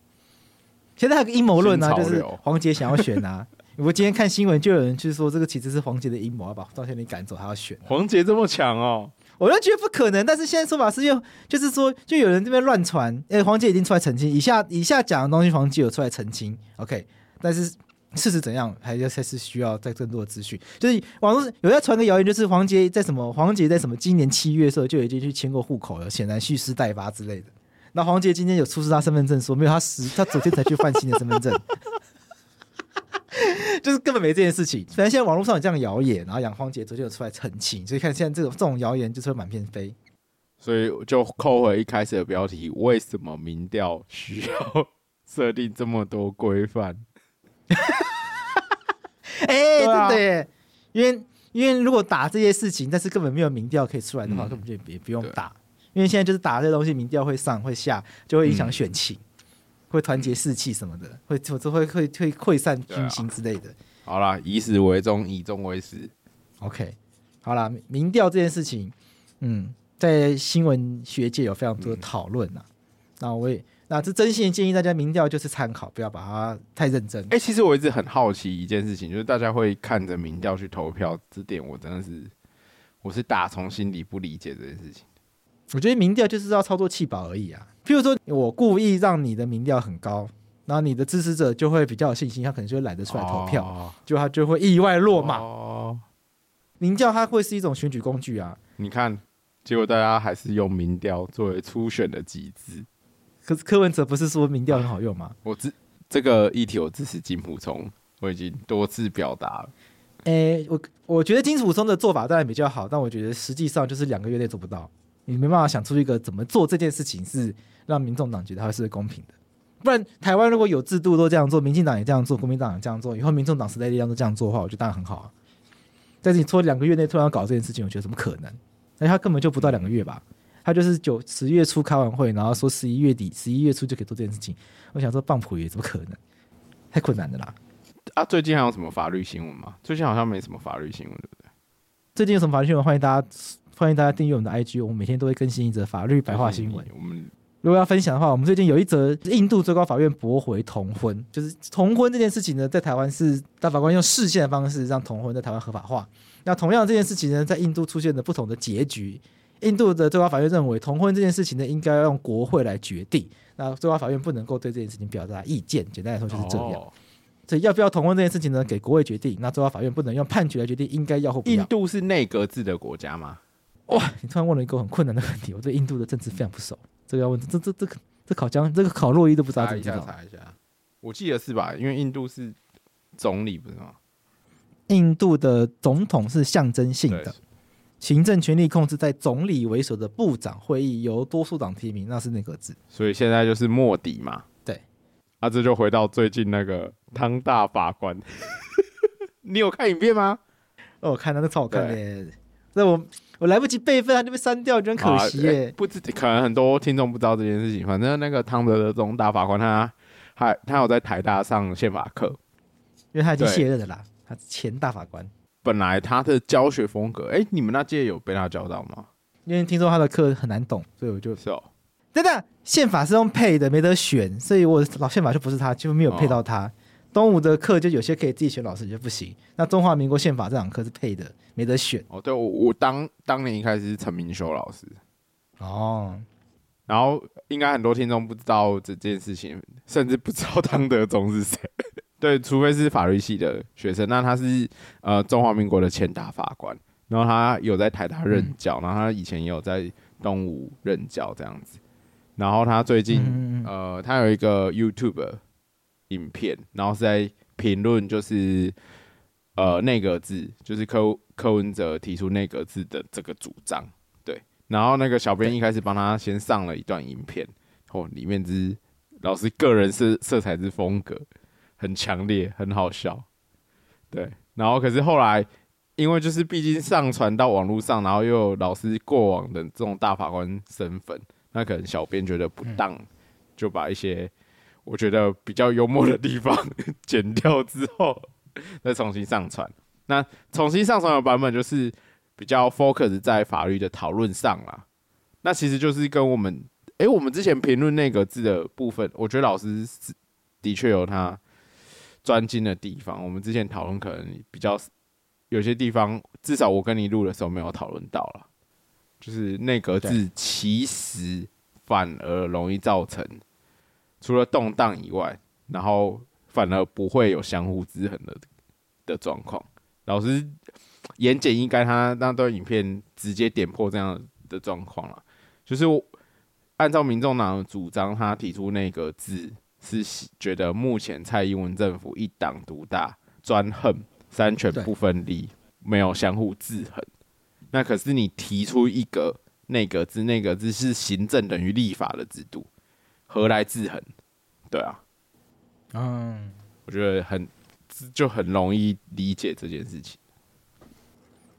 现在还有个阴谋论啊，就是黄杰想要选啊。我今天看新闻，就有人去说这个其实是黄杰的阴谋，要把赵天林赶走，他要选。黄杰这么强哦。我就觉得不可能，但是现在说法是又就是说，就有人这边乱传，哎、欸，黄杰已经出来澄清，以下以下讲的东西，黄杰有出来澄清，OK，但是事实怎样，还要还是需要再更多的资讯。就是网络有在传个谣言，就是黄杰在什么，黄杰在什么今年七月的时候就已经去签过户口了，显然蓄势待发之类的。那黄杰今天有出示他身份证，说没有，他十他昨天才去换新的身份证。就是根本没这件事情。反正现在网络上有这样谣言，然后杨芳杰昨天有出来澄清，所以看现在这种这种谣言就是会满片飞。所以就扣回一开始的标题：为什么民调需要 设定这么多规范？哎、欸，啊、真的耶！因为因为如果打这些事情，但是根本没有民调可以出来的话，嗯、根本就也不用打。因为现在就是打这些东西，民调会上会下，就会影响选情，嗯、会团结士气什么的，会会会会会溃散军心之类的。啊、好啦，以史为终，以终为始。OK，好啦，民调这件事情，嗯。在新闻学界有非常多的讨论呐，嗯、那我也那这真心建议大家民调就是参考，不要把它太认真。哎、欸，其实我一直很好奇一件事情，就是大家会看着民调去投票，这点我真的是我是打从心底不理解这件事情。我觉得民调就是要操作弃保而已啊。譬如说我故意让你的民调很高，然后你的支持者就会比较有信心，他可能就会懒得出来投票，哦、就他就会意外落马。哦、民调它会是一种选举工具啊，你看。结果大家还是用民调作为初选的机制。可是柯文哲不是说民调很好用吗？我支这个议题，我支持金普聪，我已经多次表达了。诶、欸，我我觉得金普聪的做法当然比较好，但我觉得实际上就是两个月内做不到，你没办法想出一个怎么做这件事情是让民众党觉得它是公平的。不然台湾如果有制度都这样做，民进党也这样做，国民党也这样做，以后民众党时代力量都这样做的话，我觉得当然很好啊。但是你说两个月内突然要搞这件事情，我觉得怎么可能？而且，他根本就不到两个月吧？他就是九十月初开完会，然后说十一月底、十一月初就可以做这件事情。我想说，棒普也怎么可能？太困难的啦！啊，最近还有什么法律新闻吗？最近好像没什么法律新闻，对不对？最近有什么法律新闻？欢迎大家，欢迎大家订阅我们的 IG，我们每天都会更新一则法律白话新闻。我们如果要分享的话，我们最近有一则印度最高法院驳回同婚，就是同婚这件事情呢，在台湾是大法官用释宪的方式让同婚在台湾合法化。那同样这件事情呢，在印度出现了不同的结局。印度的最高法院认为，同婚这件事情呢，应该要用国会来决定。那最高法院不能够对这件事情表达意见。简单来说就是这样。哦、所以要不要同婚这件事情呢，给国会决定。那最高法院不能用判决来决定应该要或不要。印度是内阁制的国家吗？哇，你突然问了一个很困难的问题。我对印度的政治非常不熟，这个要问这这这这这考江这个考洛伊都不知道。查一下，查一下。我记得是吧？因为印度是总理不是吗？印度的总统是象征性的，行政权力控制在总理为首的部长会议由多数党提名，那是内阁制。所以现在就是莫迪嘛。对，啊，这就回到最近那个汤大法官，你有看影片吗？哦，我看到那超好看的，那我我来不及备份，它就被删掉，就很可惜耶。啊、不知可能很多听众不知道这件事情，反正那个汤德的这种大法官他，他还他有在台大上宪法课，因为他已经卸任了啦。他前大法官，本来他的教学风格，哎、欸，你们那届有被他教到吗？因为听说他的课很难懂，所以我就说，真的宪法是用配的，没得选，所以我老宪法就不是他，就没有配到他。哦、东吴的课就有些可以自己选老师，就不行。那中华民国宪法这堂课是配的，没得选。哦，对，我我当当年一开始是陈明修老师，哦，然后应该很多听众不知道这件事情，甚至不知道汤德宗是谁。对，除非是法律系的学生，那他是呃中华民国的前大法官，然后他有在台大任教，嗯、然后他以前也有在东吴任教这样子，然后他最近呃他有一个 YouTube 影片，然后是在评论就是呃内阁制，就是柯柯文哲提出内阁制的这个主张，对，然后那个小编一开始帮他先上了一段影片，哦，里面之老师个人色色彩之风格。很强烈，很好笑，对。然后可是后来，因为就是毕竟上传到网络上，然后又有老师过往的这种大法官身份，那可能小编觉得不当，嗯、就把一些我觉得比较幽默的地方 剪掉之后，再重新上传。那重新上传的版本就是比较 focus 在法律的讨论上啦。那其实就是跟我们，诶、欸，我们之前评论那个字的部分，我觉得老师是的确有他。专精的地方，我们之前讨论可能比较有些地方，至少我跟你录的时候没有讨论到了，就是那个字其实反而容易造成除了动荡以外，然后反而不会有相互制衡的的状况。老师言简意赅，他那段影片直接点破这样的状况了，就是按照民众党的主张，他提出那个字。是觉得目前蔡英文政府一党独大，专横，三权不分立，没有相互制衡。那可是你提出一个那个字，那个字是行政等于立法的制度，何来制衡？对啊，嗯，我觉得很就很容易理解这件事情。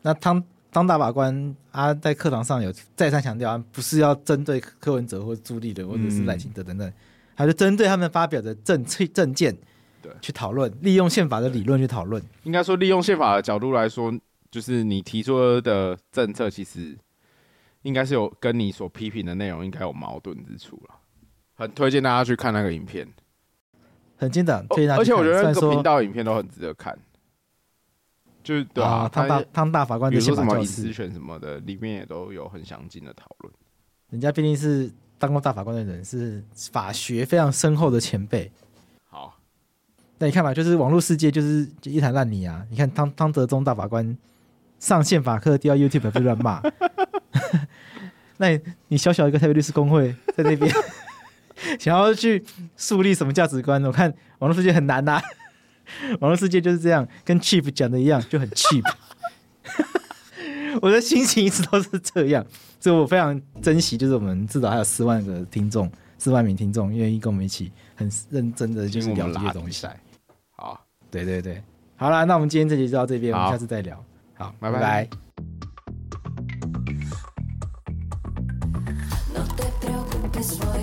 那汤当大法官啊，在课堂上有再三强调，不是要针对柯文哲或朱立伦或者是赖清德等等，还是针对他们发表的政策政见，对，去讨论，利用宪法的理论去讨论。应该说，利用宪法的角度来说，就是你提出的政策，其实应该是有跟你所批评的内容应该有矛盾之处了。很推荐大家去看那个影片，很精彩，推荐大家去看。而且我觉得那个频道影片都很值得看。就是对啊，汤大汤大法官的宪法教师权什么的，里面也都有很详尽的讨论。人家毕竟是当过大法官的人，是法学非常深厚的前辈。好，那你看吧，就是网络世界就是一滩烂泥啊！你看汤汤德宗大法官上宪法课，丢到 YouTube 被乱骂。那你你小小一个台北律师工会在那边想要去树立什么价值观？我看网络世界很难呐、啊。网络世界就是这样，跟 cheap 讲的一样，就很 cheap。我的心情一直都是这样，所以我非常珍惜，就是我们至少还有四万个听众，四万名听众愿意跟我们一起很认真的就是聊这些东西。好，对对对，好了，那我们今天这集就到这边，我们下次再聊。好，拜拜。拜拜。